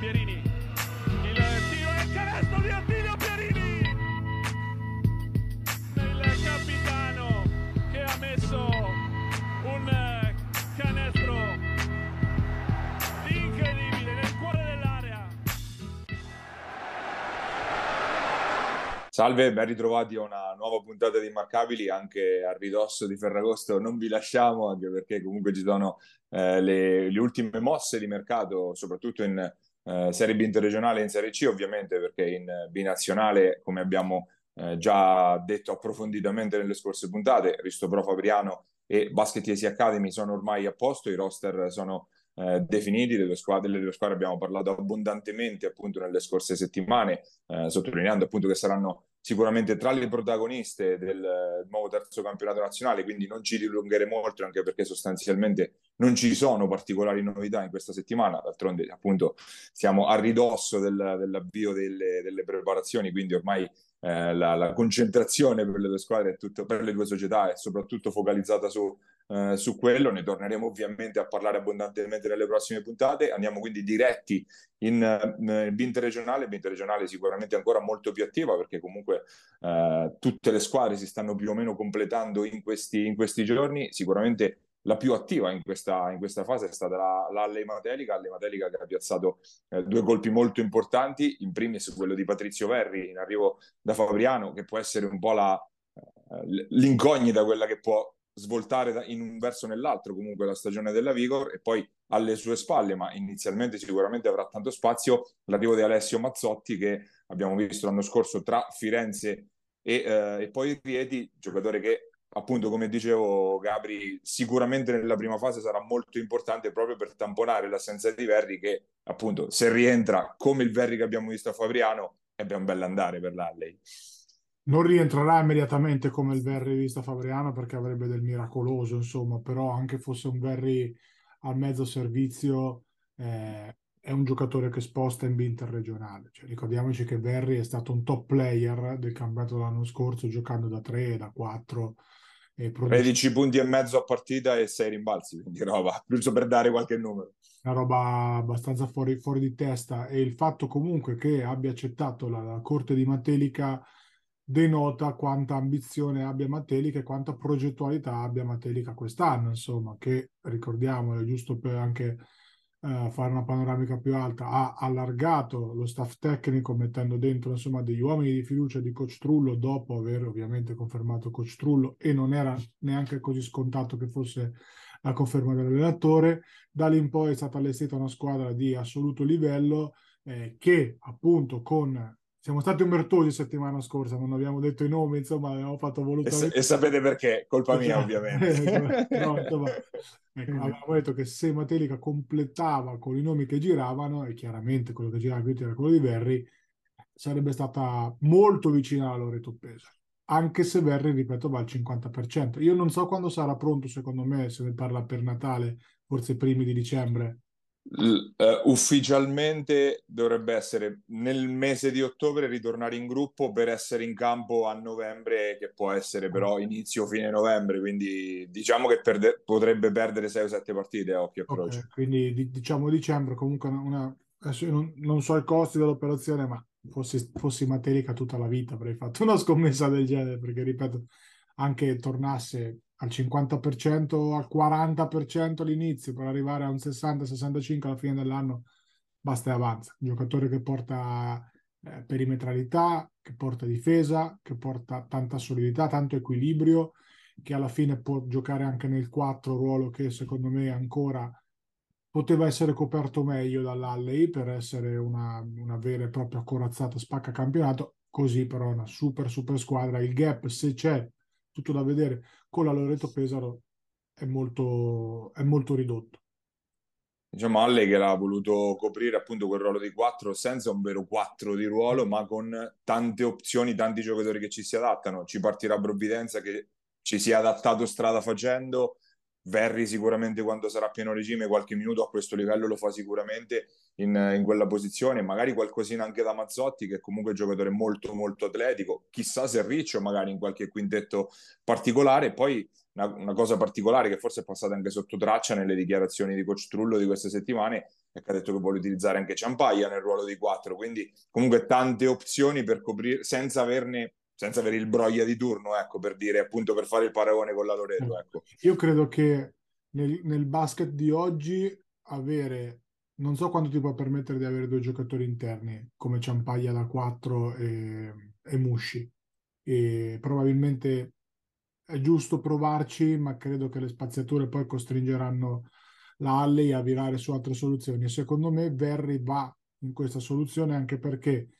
Pierini. Il tiro e il canestro di Attilio Pierini. Il capitano che ha messo un canestro incredibile nel cuore dell'area. Salve, ben ritrovati a una nuova puntata di Immarcabili anche a ridosso di Ferragosto. Non vi lasciamo anche perché comunque ci sono eh, le, le, ultime mosse di mercato, soprattutto in eh, Serie B interregionale e in Serie C, ovviamente perché in binazionale, come abbiamo eh, già detto approfonditamente nelle scorse puntate, Risto Pro Fabriano e Basket Easy Academy sono ormai a posto, i roster sono eh, definiti, delle squadre, delle squadre abbiamo parlato abbondantemente appunto nelle scorse settimane, eh, sottolineando appunto che saranno sicuramente tra le protagoniste del nuovo terzo campionato nazionale, quindi non ci dilungheremo molto anche perché sostanzialmente non ci sono particolari novità in questa settimana, d'altronde appunto siamo a ridosso del, dell'avvio delle, delle, preparazioni, quindi ormai eh, la, la, concentrazione per le due squadre, tutto, per le due società è soprattutto focalizzata su, eh, su quello, ne torneremo ovviamente a parlare abbondantemente nelle prossime puntate, andiamo quindi diretti in, eh, in interregionale, interregionale sicuramente ancora molto più attiva perché comunque eh, tutte le squadre si stanno più o meno completando in questi, in questi giorni, sicuramente la più attiva in questa, in questa fase è stata la, l'Alle Matelica, Alle Matelica che ha piazzato eh, due colpi molto importanti, in primis quello di Patrizio Verri in arrivo da Fabriano, che può essere un po' la, eh, l'incognita, quella che può svoltare in un verso o nell'altro comunque la stagione della Vigor e poi alle sue spalle, ma inizialmente sicuramente avrà tanto spazio, l'arrivo di Alessio Mazzotti che abbiamo visto l'anno scorso tra Firenze e, eh, e poi Rieti, giocatore che appunto come dicevo Gabri sicuramente nella prima fase sarà molto importante proprio per tamponare l'assenza di Verri che appunto se rientra come il Verri che abbiamo visto a Fabriano ebbe un bel andare per l'Alley non rientrerà immediatamente come il Verri visto a Fabriano perché avrebbe del miracoloso insomma però anche fosse un Verri al mezzo servizio eh, è un giocatore che sposta in B interregionale. Cioè, ricordiamoci che Verri è stato un top player del campionato dell'anno scorso giocando da 3 da 4 13 punti e mezzo a partita e 6 rimbalzi, quindi roba, giusto per dare qualche numero. Una roba abbastanza fuori, fuori di testa e il fatto comunque che abbia accettato la, la corte di Matelica denota quanta ambizione abbia Matelica e quanta progettualità abbia Matelica quest'anno, insomma, che ricordiamo è giusto per anche eh, fare una panoramica più alta, ha allargato lo staff tecnico mettendo dentro insomma degli uomini di fiducia di coach Trullo dopo aver ovviamente confermato coach Trullo e non era neanche così scontato che fosse la conferma dell'allenatore. Da lì in poi è stata allestita una squadra di assoluto livello eh, che appunto con siamo stati omertosi settimana scorsa, non abbiamo detto i nomi, insomma, abbiamo fatto volutamente... E, e sapete perché? Colpa mia, esatto. ovviamente. no, insomma, ecco, avevamo detto che se Matelica completava con i nomi che giravano, e chiaramente quello che girava più era quello di Verri, sarebbe stata molto vicina alla Loreto Pesa. Anche se Verri, ripeto, va al 50%. Io non so quando sarà pronto, secondo me, se ne parla per Natale, forse primi di dicembre, Uh, ufficialmente dovrebbe essere nel mese di ottobre ritornare in gruppo per essere in campo a novembre, che può essere però inizio fine novembre, quindi diciamo che perde- potrebbe perdere 6 o 7 partite a occhio e croce. Okay, quindi di- diciamo dicembre, comunque una, non, non, so i costi dell'operazione, ma fossi, fossi Materica tutta la vita avrei fatto una scommessa del genere, perché ripeto, anche tornasse al 50%, al 40% all'inizio per arrivare a un 60-65 alla fine dell'anno, basta e avanza. Un giocatore che porta eh, perimetralità, che porta difesa, che porta tanta solidità, tanto equilibrio, che alla fine può giocare anche nel 4, ruolo che secondo me ancora poteva essere coperto meglio dall'Alley per essere una, una vera e propria corazzata spacca campionato, così però una super super squadra, il gap se c'è tutto da vedere, con la Loreto Pesaro è molto, è molto ridotto. Diciamo Alle che l'ha voluto coprire appunto quel ruolo di 4 senza un vero 4 di ruolo, ma con tante opzioni, tanti giocatori che ci si adattano. Ci partirà Provvidenza che ci si è adattato strada facendo, Verri sicuramente quando sarà pieno regime qualche minuto a questo livello lo fa sicuramente in, in, quella posizione, magari qualcosina anche da Mazzotti che è comunque un giocatore molto molto atletico, chissà se Riccio magari in qualche quintetto particolare, poi una, una, cosa particolare che forse è passata anche sotto traccia nelle dichiarazioni di coach Trullo di queste settimane è che ha detto che vuole utilizzare anche Ciampaglia nel ruolo di 4, quindi comunque tante opzioni per coprire senza averne senza avere il broglia di turno, ecco, per dire appunto per fare il paragone con la Loreto, ecco. Io credo che nel, nel basket di oggi avere non so quanto ti può permettere di avere due giocatori interni come Ciampaglia da 4 e, e Musci. E probabilmente è giusto provarci, ma credo che le spaziature poi costringeranno la Halley a virare su altre soluzioni. E secondo me Verri va in questa soluzione anche perché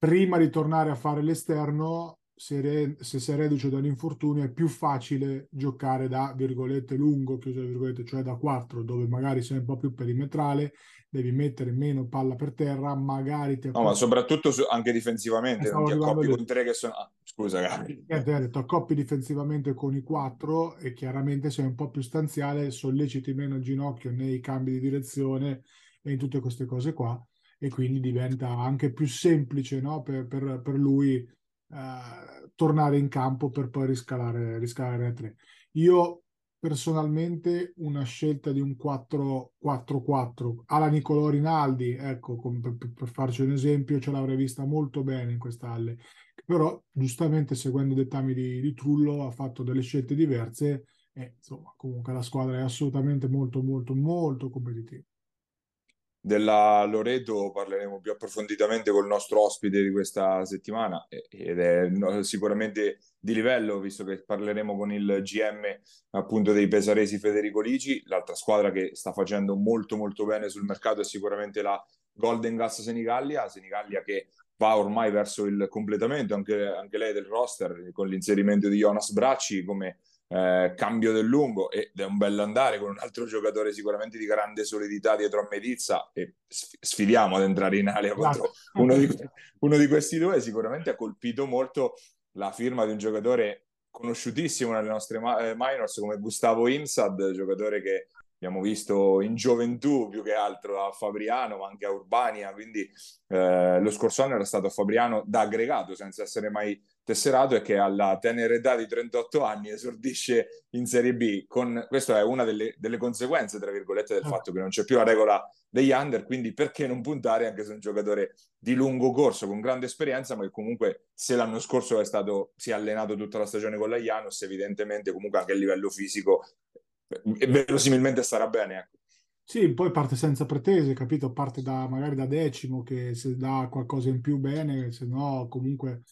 prima di tornare a fare l'esterno se, re, se sei reduce dall'infortunio è più facile giocare da virgolette lungo, chiuso virgolette, cioè da 4, dove magari sei un po' più perimetrale, devi mettere meno palla per terra, magari ti accoppi... No, ma soprattutto su, anche difensivamente, non ti accoppi con tre che sono... Ah, scusa, Gabri. Niente, detto, accoppi difensivamente con i 4 e chiaramente sei un po' più stanziale, solleciti meno il ginocchio nei cambi di direzione e in tutte queste cose qua e quindi diventa anche più semplice no? per, per, per lui eh, tornare in campo per poi riscalare, riscalare a 3. Io personalmente una scelta di un 4-4-4 alla Nicolò Rinaldi, ecco, per, per, farci un esempio, ce l'avrei vista molto bene in quest'alle, però giustamente seguendo i dettami di, di Trullo ha fatto delle scelte diverse e insomma comunque la squadra è assolutamente molto molto molto competitiva della Loreto parleremo più approfonditamente col nostro ospite di questa settimana ed è sicuramente di livello visto che parleremo con il GM appunto dei Pesaresi Federico Lici l'altra squadra che sta facendo molto molto bene sul mercato è sicuramente la Golden Gas Senigallia Senigallia che va ormai verso il completamento anche, anche lei del roster con l'inserimento di Jonas Bracci come eh, cambio del lungo ed è un bell'andare con un altro giocatore sicuramente di grande solidità dietro a Medizza e sfidiamo ad entrare in aria contro esatto. uno di, uno di questi due sicuramente ha colpito molto la firma di un giocatore conosciutissimo nelle nostre eh, minors come Gustavo Insad, giocatore che abbiamo visto in gioventù più che altro a Fabriano, ma anche a Urbania, quindi eh, lo scorso anno era stato a Fabriano da aggregato senza essere mai tesserato e che alla tenera età di 38 anni esordisce in Serie B. Con, questa è una delle, delle, conseguenze, tra virgolette, del ah. fatto che non c'è più la regola degli under, quindi perché non puntare anche su un giocatore di lungo corso, con grande esperienza, ma che comunque se l'anno scorso è stato, si è allenato tutta la stagione con la Janus, evidentemente comunque anche a livello fisico verosimilmente starà bene. Ecco. Sì, poi parte senza pretese, capito? Parte da, magari da decimo che se dà qualcosa in più bene, se no comunque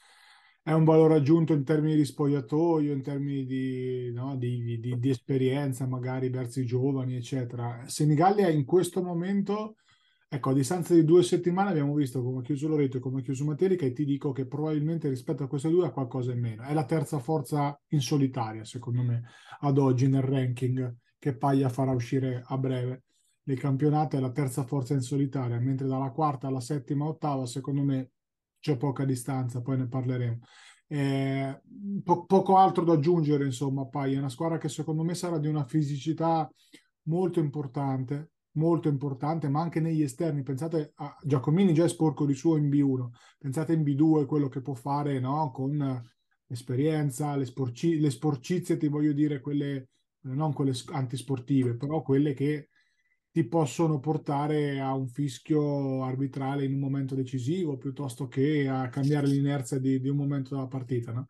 è un valore aggiunto in termini di spogliatoio, in termini di, no, di, di, di esperienza magari verso i giovani, eccetera. Senigallia in questo momento, ecco, a distanza di due settimane abbiamo visto come ha chiuso Loreto e come ha chiuso Materica e ti dico che probabilmente rispetto a queste due ha qualcosa in meno. È la terza forza in solitaria, secondo me, ad oggi nel ranking che Paglia farà uscire a breve. Il campionato è la terza forza in solitaria, mentre dalla quarta alla settima, ottava, secondo me c'è poca distanza, poi ne parleremo. Eh, po- poco altro da aggiungere, insomma, Pai è una squadra che secondo me sarà di una fisicità molto importante, molto importante, ma anche negli esterni. Pensate a Giacomini già è sporco di suo in B1, pensate in B2 quello che può fare no? con l'esperienza, le, sporci- le sporcizie, ti voglio dire, quelle non quelle antisportive, però quelle che ti possono portare a un fischio arbitrale in un momento decisivo piuttosto che a cambiare l'inerzia di, di un momento della partita. No?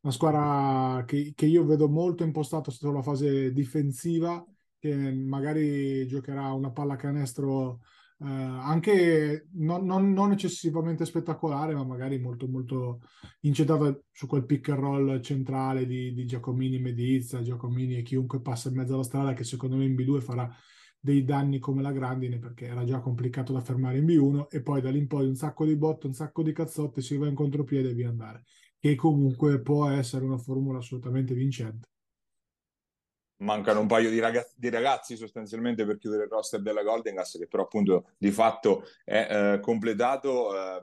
Una squadra che, che, io vedo molto impostata sulla fase difensiva, che magari giocherà una palla canestro eh, anche non, non, non, eccessivamente spettacolare, ma magari molto, molto incentrata su quel pick and roll centrale di, di Giacomini, Medizza, Giacomini e chiunque passa in mezzo alla strada, che secondo me in B2 farà dei danni come la grandine perché era già complicato da fermare in B1 e poi da lì in poi un sacco di botte, un sacco di cazzotte, si va in contropiede e via andare, che comunque può essere una formula assolutamente vincente. Mancano un paio di ragazzi, di ragazzi sostanzialmente per chiudere il roster della Golden Gas che però appunto di fatto è eh, completato. Eh,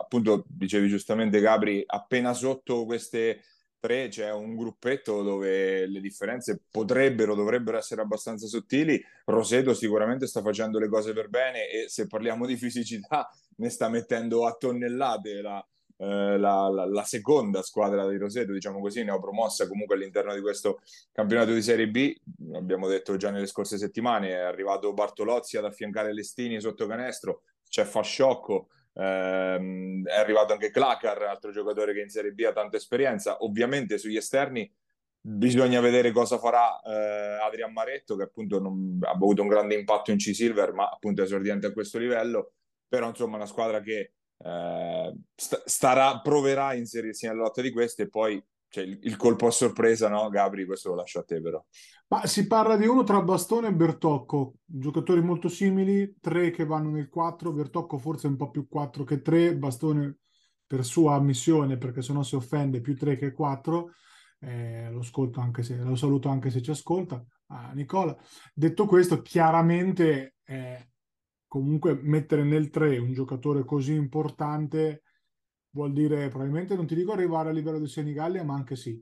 appunto dicevi giustamente Gabri, appena sotto queste tre c'è un gruppetto dove le differenze potrebbero, dovrebbero essere abbastanza sottili. Roseto sicuramente sta facendo le cose per bene e se parliamo di fisicità ne sta mettendo a tonnellate la, eh, la, la, la, seconda squadra di Roseto, diciamo così, neopromossa comunque all'interno di questo campionato di Serie B. Abbiamo detto già nelle scorse settimane, è arrivato Bartolozzi ad affiancare Lestini sotto canestro, c'è Fasciocco, ehm, è arrivato anche Clacar, altro giocatore che in Serie B ha tanta esperienza. Ovviamente sugli esterni bisogna vedere cosa farà eh, Adrian Maretto, che appunto non, ha avuto un grande impatto in C-Silver, ma appunto è esordiente a questo livello. Però insomma una squadra che eh, starà, proverà a inserirsi nella lotta di queste e poi cioè, il, il, colpo a sorpresa, no? Gabri, questo lo lascio a te però. Ma si parla di uno tra Bastone e Bertocco, giocatori molto simili, tre che vanno nel 4, Bertocco forse un po' più 4 che 3, Bastone per sua ammissione, perché sennò si offende, più 3 che 4. Eh, lo, se, lo saluto anche se ci ascolta, ah, Nicola. Detto questo, chiaramente eh, comunque mettere nel 3 un giocatore così importante vuol dire probabilmente non ti dico arrivare a livello di Senigallia, ma anche sì.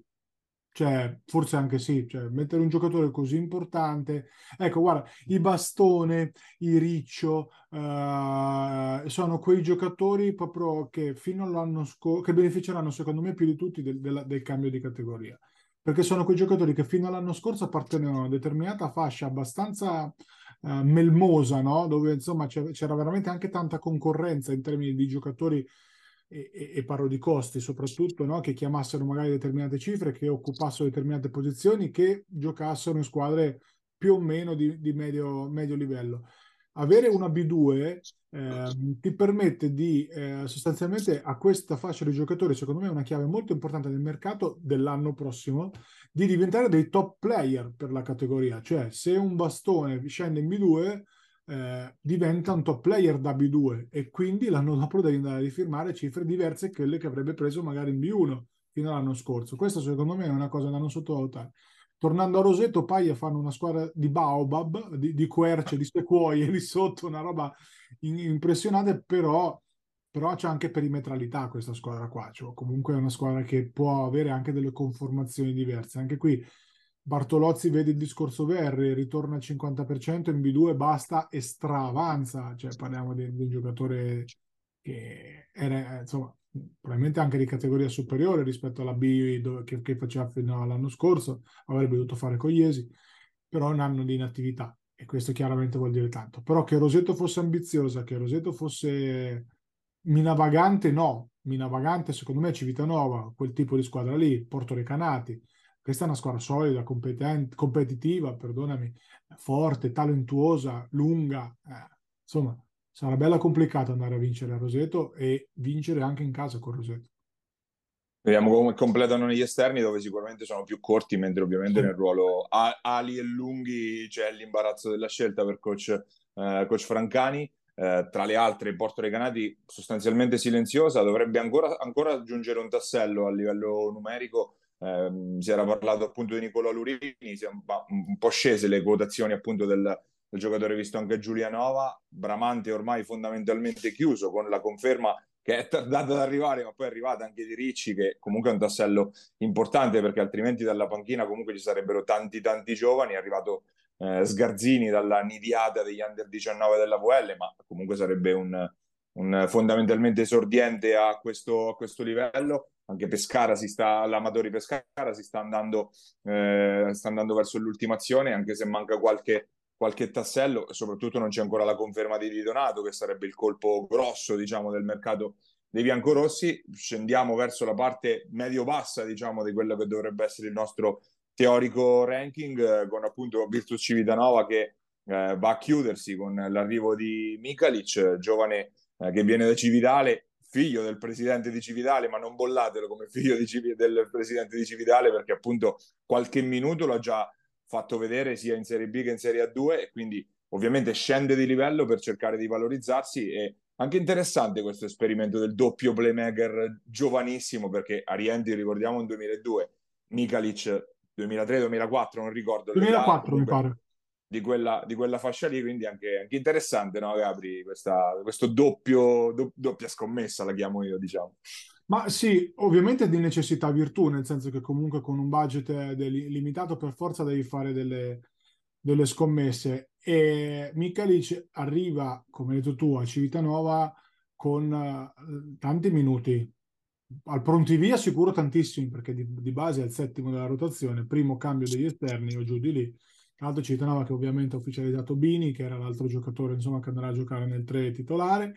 Cioè, forse anche sì, cioè, mettere un giocatore così importante. Ecco, guarda, i Bastone, i Riccio, uh, sono quei giocatori proprio che fino all'anno scorso, che beneficeranno secondo me più di tutti del, del, del cambio di categoria. Perché sono quei giocatori che fino all'anno scorso appartenevano a una determinata fascia abbastanza uh, melmosa, no? dove insomma c'era veramente anche tanta concorrenza in termini di giocatori e, e, e parlo di costi soprattutto, no? che chiamassero magari determinate cifre, che occupassero determinate posizioni, che giocassero in squadre più o meno di, di medio, medio livello. Avere una B2 eh, ti permette di eh, sostanzialmente a questa fascia di giocatori, secondo me è una chiave molto importante nel mercato dell'anno prossimo, di diventare dei top player per la categoria. Cioè, se un bastone scende in B2, eh, diventa un top player da B2 e quindi l'anno dopo devi andare a rifirmare cifre diverse che quelle che avrebbe preso magari in B1 fino all'anno scorso. Questo secondo me è una cosa da non sottovalutare. Tornando a Roseto, Paglia fanno una squadra di baobab, di, di querce, di sequoie lì sotto, una roba in, impressionante, però però c'è anche perimetralità questa squadra qua, cioè comunque è una squadra che può avere anche delle conformazioni diverse. Anche qui Bartolozzi vede il discorso Verri, ritorna al 50%, in B2 basta e stravanza, cioè parliamo di, di un giocatore che era, insomma, probabilmente anche di categoria superiore rispetto alla B che, che, faceva fino all'anno scorso, avrebbe dovuto fare con Iesi, però un anno di inattività e questo chiaramente vuol dire tanto. Però che Roseto fosse ambiziosa, che Roseto fosse minavagante, no. Minavagante secondo me Civitanova, quel tipo di squadra lì, Porto Recanati. Questa è una squadra solida, competitiva, perdonami, forte, talentuosa, lunga. Eh, insomma, sarà bella complicata andare a vincere a Roseto e vincere anche in casa con Roseto. Vediamo come completano negli esterni dove sicuramente sono più corti, mentre ovviamente nel ruolo ali e lunghi c'è l'imbarazzo della scelta per coach, eh, coach Francani. Eh, tra le altre, Porto Recanati sostanzialmente silenziosa, dovrebbe ancora, ancora aggiungere un tassello a livello numerico. Eh, si era parlato appunto di Nicola Lurini, si è un, un po' scese le quotazioni appunto del, del giocatore visto anche Giulianova. Bramante ormai fondamentalmente chiuso con la conferma che è tardata ad arrivare, ma poi è arrivata anche di Ricci, che comunque è un tassello importante perché altrimenti dalla panchina comunque ci sarebbero tanti tanti giovani. È arrivato eh, Sgarzini dalla nidiata degli under 19 della VL, ma comunque sarebbe un, un fondamentalmente esordiente a questo, a questo livello. Anche Pescara si sta, l'Amatori Pescara si sta andando, eh, sta andando verso l'ultimazione, anche se manca qualche, qualche tassello e soprattutto non c'è ancora la conferma di Di Donato, che sarebbe il colpo grosso, diciamo, del mercato dei biancorossi. Scendiamo verso la parte medio-bassa, diciamo, di quello che dovrebbe essere il nostro teorico ranking eh, con appunto Virtus Civitanova che eh, va a chiudersi con l'arrivo di Mikalic, giovane eh, che viene da Civitale, figlio del presidente di Civitale, ma non bollatelo come figlio Civ- del presidente di Civitale perché appunto qualche minuto l'ha già fatto vedere sia in Serie B che in Serie A2 e quindi ovviamente scende di livello per cercare di valorizzarsi e anche interessante questo esperimento del doppio playmaker giovanissimo perché Arienti ricordiamo un 2002 Mikalic 2003-2004, non ricordo. 2004 mi pare. Di quella, di quella, fascia lì, quindi anche, anche interessante, no, Gabri? Questa, questo doppio, do, doppia scommessa, la chiamo io, diciamo. Ma sì, ovviamente di necessità virtù, nel senso che comunque con un budget limitato per forza devi fare delle, delle scommesse. E Michalic arriva, come hai detto tu, a Civitanova con uh, tanti minuti, al pronti via sicuro tantissimi perché di, di, base è il settimo della rotazione, primo cambio degli esterni o giù di lì. Tra l'altro ci teneva che ovviamente ha ufficializzato Bini, che era l'altro giocatore insomma, che andrà a giocare nel 3 titolare,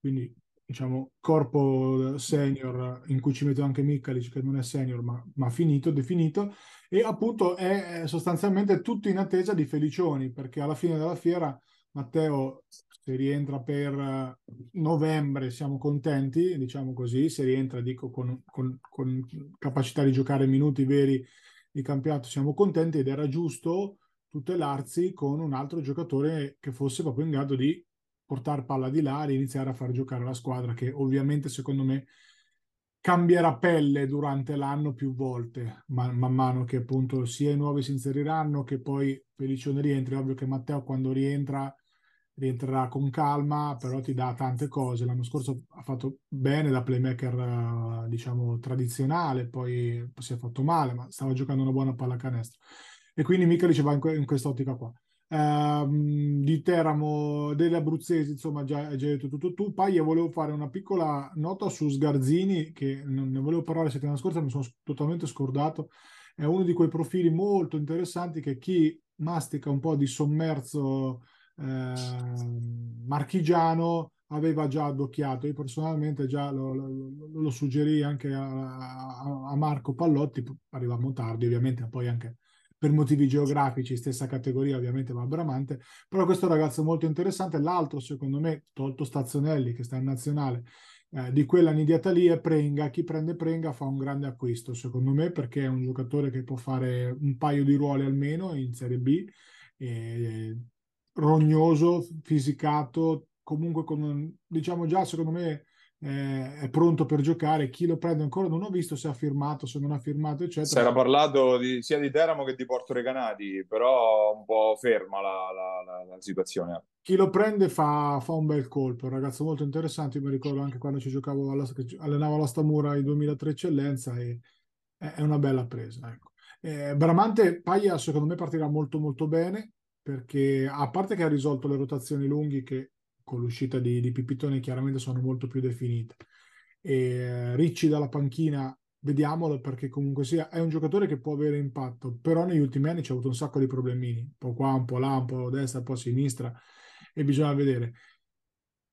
quindi diciamo corpo senior in cui ci metto anche Mikkalic che non è senior ma, ma finito, definito e appunto è sostanzialmente tutto in attesa di Felicioni perché alla fine della fiera Matteo se rientra per novembre siamo contenti, diciamo così, se rientra dico con, con, con capacità di giocare minuti veri di campionato siamo contenti ed era giusto tutelarsi con un altro giocatore che fosse proprio in grado di portare palla di là e iniziare a far giocare la squadra che ovviamente secondo me cambierà pelle durante l'anno più volte, man, man mano che appunto sia i nuovi si inseriranno che poi Felicione rientri. Ovvio che Matteo quando rientra rientrerà con calma, però ti dà tante cose. L'anno scorso ha fatto bene da playmaker, diciamo, tradizionale, poi si è fatto male, ma stava giocando una buona pallacanestro. E quindi Michelic va in, que- in quest'ottica qua. Uh, di Teramo, delle abruzzesi, insomma, già, già detto tutto tu. Poi volevo fare una piccola nota su Sgarzini, che non ne volevo parlare la settimana scorsa, mi sono totalmente scordato. È uno di quei profili molto interessanti che chi mastica un po' di sommerso eh, marchigiano aveva già addocchiato. Io personalmente già lo, lo, lo suggerì anche a, a, Marco Pallotti, arrivavamo tardi ovviamente, poi anche per motivi geografici, stessa categoria ovviamente va Bramante, però questo ragazzo molto interessante. L'altro secondo me, tolto Stazzonelli che sta in nazionale, eh, di quella nidiata lì è Prenga. Chi prende Prenga fa un grande acquisto, secondo me, perché è un giocatore che può fare un paio di ruoli almeno in Serie B. E, rognoso, fisicato, comunque con diciamo già secondo me eh, è pronto per giocare. Chi lo prende ancora non ho visto se ha firmato, se non ha firmato, eccetera. Si era parlato di, sia di Teramo che di Porto Recanati, però un po' ferma la, la, la, la situazione. Chi lo prende fa, fa, un bel colpo, un ragazzo molto interessante. Io mi ricordo anche quando ci giocavo, alla, allenavo alla Stamura in 2003 eccellenza e è una bella presa. Ecco. Eh, Bramante Paglia secondo me partirà molto molto bene perché a parte che ha risolto le rotazioni lunghe che con l'uscita di, di Pipitone chiaramente sono molto più definite. E eh, Ricci dalla panchina vediamolo perché comunque sia è un giocatore che può avere impatto però negli ultimi anni c'è avuto un sacco di problemini un po' qua, un po' là, un po' a destra, un po' a sinistra e bisogna vedere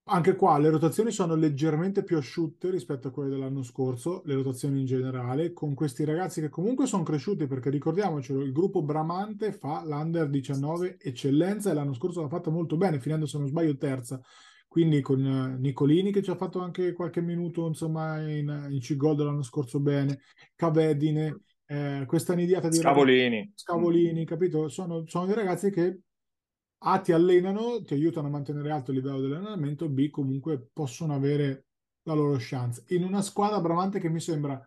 anche qua le rotazioni sono leggermente più asciutte rispetto a quelle dell'anno scorso, le rotazioni in generale, con questi ragazzi che comunque sono cresciuti perché ricordiamocelo, il gruppo Bramante fa l'Under 19 eccellenza e l'anno scorso l'ha fatto molto bene, finendo se non sbaglio terza. Quindi con uh, Nicolini che ci ha fatto anche qualche minuto insomma in, in C-Gold l'anno scorso bene, Cavedine, eh, questa nidiata di Scavolini. Ragazzi, Scavolini, capito? Sono, sono dei ragazzi che a ti allenano, ti aiutano a mantenere alto il livello dell'allenamento, B comunque possono avere la loro chance. In una squadra Bramante che mi sembra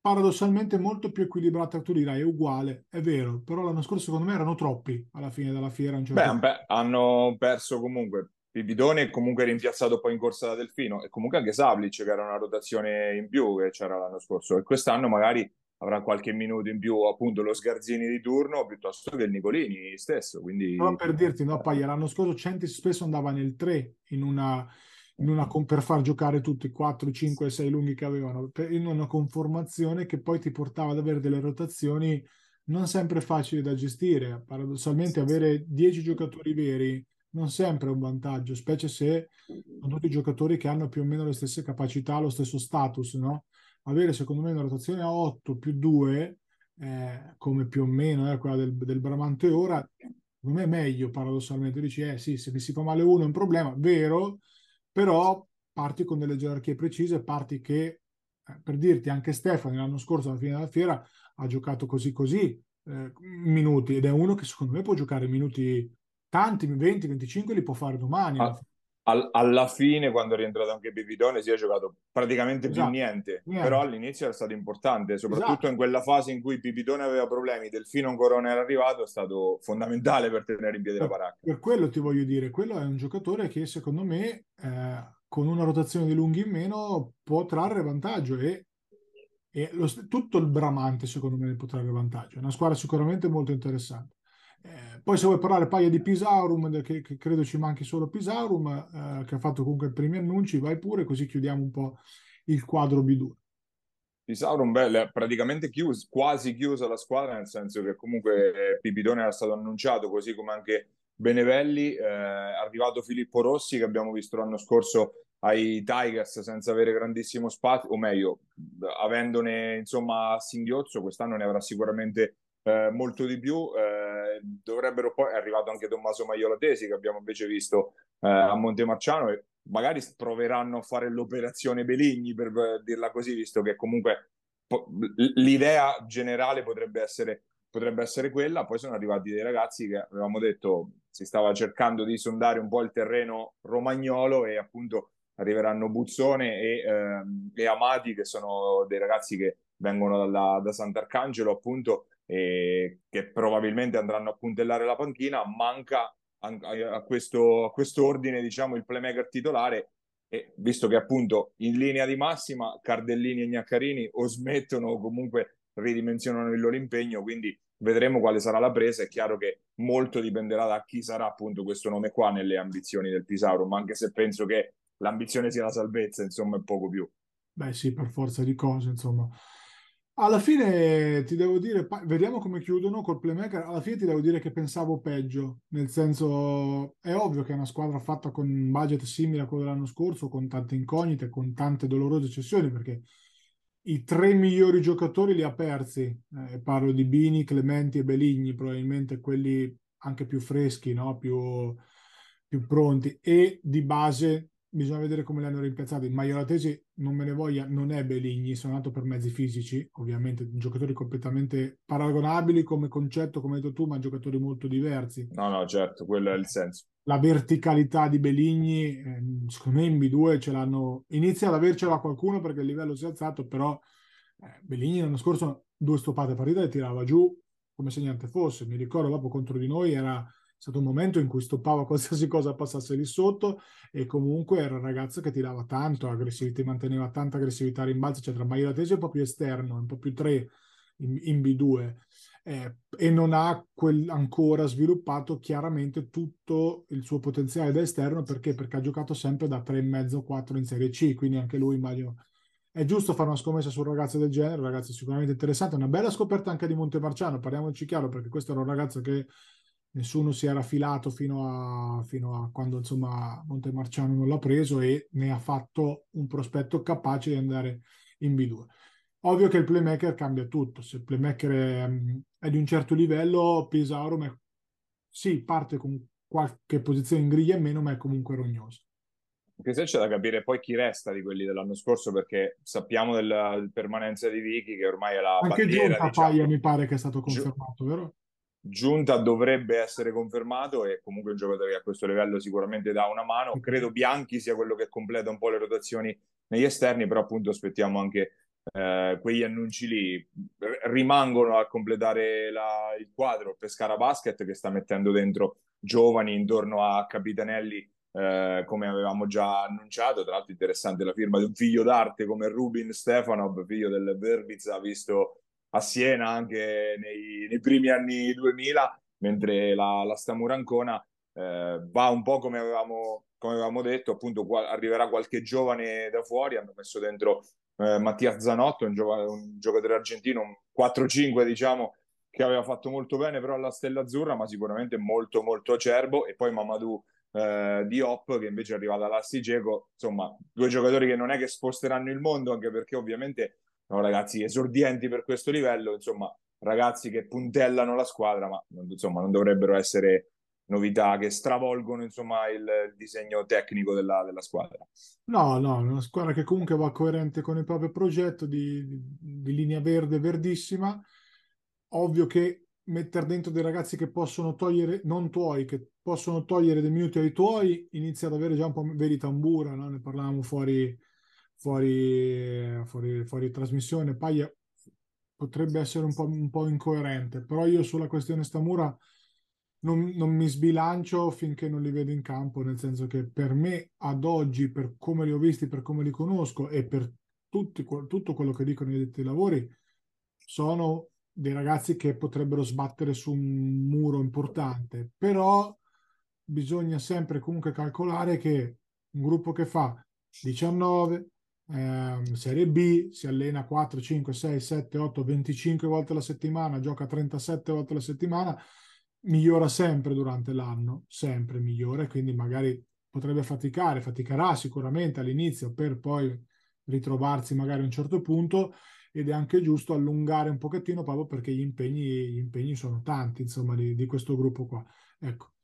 paradossalmente molto più equilibrata, tu dirai è uguale, è vero, però l'anno scorso secondo me erano troppi alla fine della fiera. Certo Beh, hanno perso comunque Pibidone è comunque rimpiazzato poi in corsa da Delfino e comunque anche Sablic che era una rotazione in più che c'era l'anno scorso e quest'anno magari avrà qualche minuto in più appunto lo Sgarzini di turno piuttosto che il Nicolini stesso. Quindi... No, per dirti, no, Paglia, l'anno scorso Centi spesso andava nel 3 in una, in una, per far giocare tutti i 4, 5, 6 lunghi che avevano, in una conformazione che poi ti portava ad avere delle rotazioni non sempre facili da gestire. Paradossalmente avere 10 giocatori veri non sempre è un vantaggio, specie se sono tutti giocatori che hanno più o meno le stesse capacità, lo stesso status, no? Avere secondo me una rotazione a 8 più 2, eh, come più o meno è quella del, del Bramante ora, secondo me è meglio paradossalmente. Dici, eh sì, se mi si fa male uno è un problema, vero, però parti con delle gerarchie precise, parti che, eh, per dirti, anche Stefano l'anno scorso alla fine della fiera ha giocato così così eh, minuti ed è uno che secondo me può giocare minuti tanti, 20, 25 li può fare domani. Ah, al, alla fine, quando è rientrato anche Bibidone, si è giocato praticamente esatto. più niente, niente, però all'inizio era stato importante, soprattutto esatto. in quella fase in cui Bibidone aveva problemi, Delfino ancora non era arrivato, è stato fondamentale per tenere in piedi la baracca. Per quello ti voglio dire, quello è un giocatore che secondo me eh, con una rotazione di lunghi in meno può trarre vantaggio e, e lo, tutto il Bramante secondo me può trarre vantaggio, è una squadra sicuramente molto interessante. Eh, poi se vuoi parlare paia di Pisaurum, che, che, credo ci manchi solo Pisaurum, eh, che ha fatto comunque i primi annunci, vai pure, così chiudiamo un po' il quadro B2. Pisauro beh, praticamente chiuso, quasi chiusa la squadra, nel senso che comunque eh, Pipitone era stato annunciato, così come anche Benevelli, eh, arrivato Filippo Rossi che abbiamo visto l'anno scorso ai Tigers senza avere grandissimo spazio, o meglio, avendone insomma singhiozzo, quest'anno ne avrà sicuramente eh, molto di più. Eh, dovrebbero poi, è arrivato anche Tommaso Maiolatesi che abbiamo invece visto eh, a Montemarciano e magari proveranno a fare l'operazione Beligni per dirla così, visto che comunque l'idea generale potrebbe essere, potrebbe essere quella. Poi sono arrivati dei ragazzi che avevamo detto si stava cercando di sondare un po' il terreno romagnolo e appunto arriveranno Buzzone e, ehm, e Amati, che sono dei ragazzi che vengono dalla, da Sant'Arcangelo, appunto, e che probabilmente andranno a puntellare la panchina. Manca a, questo, a questo ordine, diciamo, il playmaker titolare. E visto che appunto in linea di massima Cardellini e Gnaccarini o smettono o comunque ridimensionano il loro impegno, quindi vedremo quale sarà la presa. È chiaro che molto dipenderà da chi sarà appunto questo nome qua nelle ambizioni del Pisauro, ma anche se penso che l'ambizione sia la salvezza, insomma, è poco più. Beh, sì, per forza di cose, insomma. Alla fine ti devo dire, vediamo come chiudono col playmaker. Alla fine ti devo dire che pensavo peggio, nel senso è ovvio che è una squadra fatta con un budget simile a quello dell'anno scorso, con tante incognite, con tante dolorose cessioni, perché i tre migliori giocatori li ha persi. Eh, parlo di Bini, Clementi e Beligni, probabilmente quelli anche più freschi, no? più, più pronti. E di base bisogna vedere come li hanno rimpiazzati. Maiolatesi, non me ne voglia, non è Beligni, sono nato per mezzi fisici, ovviamente, giocatori completamente paragonabili come concetto, come hai detto tu, ma giocatori molto diversi. No, no, certo, quello è il senso. La verticalità di Beligni, eh, secondo me in B2 ce l'hanno, inizia ad avercela qualcuno perché il livello si è alzato, però eh, Beligni l'anno scorso due stoppate partita e tirava giù come se niente fosse. Mi ricordo dopo contro di noi era stato un momento in cui stoppava qualsiasi cosa passasse lì sotto e comunque era un ragazzo che tirava tanto, aggressività, manteneva tanta aggressività a rimbalzo, eccetera. Ma Iratesi è un po' più esterno, un po' più 3 in, in B2 eh, e non ha quel, ancora sviluppato chiaramente tutto il suo potenziale da esterno perché? Perché ha giocato sempre da 3,5-4 in Serie C, quindi anche lui immagino è giusto fare una scommessa su un ragazzo del genere, un ragazzo sicuramente interessante, una bella scoperta anche di Montemarciano, parliamoci chiaro perché questo era un ragazzo che nessuno si era filato fino a, fino a quando insomma Montemarciano non l'ha preso e ne ha fatto un prospetto capace di andare in B2. Ovvio che il playmaker cambia tutto, se il playmaker è, è di un certo livello, Pisauro è, sì, parte con qualche posizione in griglia in meno, ma è comunque rognoso. Anche se c'è da capire poi chi resta di quelli dell'anno scorso, perché sappiamo della, permanenza di Vicky, che ormai è la Anche bandiera. Giunta diciamo. Mi pare che è stato confermato, Giu- vero? Giunta dovrebbe essere confermato e comunque un giocatore che a questo livello sicuramente dà una mano. Credo Bianchi sia quello che completa un po' le rotazioni negli esterni, però appunto aspettiamo anche eh, quegli annunci lì. Rimangono a completare la, il quadro Pescara Basket che sta mettendo dentro giovani intorno a Capitanelli eh, come avevamo già annunciato. Tra l'altro interessante la firma di un figlio d'arte come Rubin Stefanov, figlio del Verbitz, visto a Siena anche nei, nei primi anni 2000, mentre la, la Stamura Ancona eh, va un po' come avevamo, come avevamo detto, appunto qua, arriverà qualche giovane da fuori, hanno messo dentro eh, Mattia Zanotto, un, giova, un giocatore argentino, un 4-5 diciamo, che aveva fatto molto bene però alla Stella Azzurra, ma sicuramente molto molto acerbo, e poi Mamadou eh, Diop che invece è arrivato all'Astigeco, insomma due giocatori che non è che sposteranno il mondo, anche perché ovviamente no, ragazzi esordienti per questo livello, insomma, ragazzi che puntellano la squadra, ma insomma, non dovrebbero essere novità che stravolgono insomma il, il disegno tecnico della, della, squadra. No, no, una squadra che comunque va coerente con il proprio progetto di, di, linea verde, verdissima. Ovvio che mettere dentro dei ragazzi che possono togliere, non tuoi, che possono togliere dei minuti ai tuoi, inizia ad avere già un po' veri tambura, no? ne parlavamo fuori, fuori, fuori, fuori trasmissione. Paglia potrebbe essere un po', un po', incoerente, però io sulla questione Stamura non, non, mi sbilancio finché non li vedo in campo, nel senso che per me ad oggi, per come li ho visti, per come li conosco e per tutti, tutto quello che dicono i detti lavori, sono dei ragazzi che potrebbero sbattere su un muro importante, però bisogna sempre comunque calcolare che un gruppo che fa 19, eh, Serie B, si allena 4, 5, 6, 7, 8, 25 volte alla settimana, gioca 37 volte alla settimana, migliora sempre durante l'anno, sempre migliora, quindi magari potrebbe faticare, faticherà sicuramente all'inizio per poi ritrovarsi magari a un certo punto ed è anche giusto allungare un pochettino proprio perché gli impegni, gli impegni sono tanti, insomma, di, di questo gruppo qua. Ecco.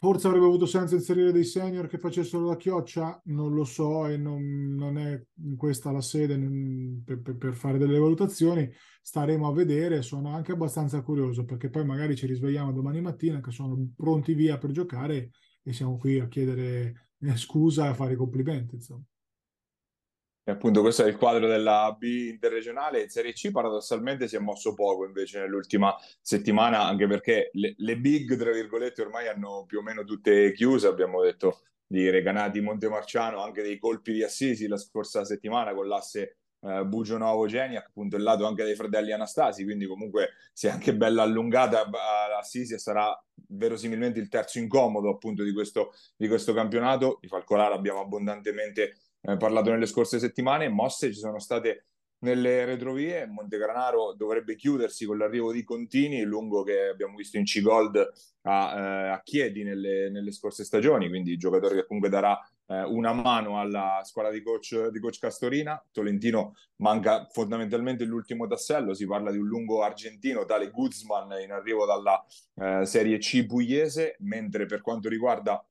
Forse avrebbe avuto senso inserire dei senior che facessero la chioccia? Non lo so e non, non è questa la sede per, per, per, fare delle valutazioni. Staremo a vedere. Sono anche abbastanza curioso perché poi magari ci risvegliamo domani mattina che sono pronti via per giocare e siamo qui a chiedere scusa e a fare i complimenti. Insomma. E appunto questo è il quadro della B interregionale. In Serie C paradossalmente si è mosso poco invece nell'ultima settimana, anche perché le, le, big, tra virgolette, ormai hanno più o meno tutte chiuse. Abbiamo detto di Reganati Montemarciano, anche dei colpi di Assisi la scorsa settimana con l'asse eh, Bugio Novo Geniac, appunto il lato anche dei fratelli Anastasi, quindi comunque si è anche bella allungata Assisi e sarà verosimilmente il terzo incomodo appunto di questo, di questo campionato. Di Falcolara abbiamo abbondantemente eh, parlato nelle scorse settimane, mosse ci sono state nelle retrovie, Montegranaro dovrebbe chiudersi con l'arrivo di Contini, lungo che abbiamo visto in C-Gold a, eh, a Chiedi nelle, nelle, scorse stagioni, quindi giocatore che comunque darà eh, una mano alla squadra di coach, di coach Castorina. Tolentino manca fondamentalmente l'ultimo tassello, si parla di un lungo argentino, tale Guzman, in arrivo dalla eh, Serie C pugliese, mentre per quanto riguarda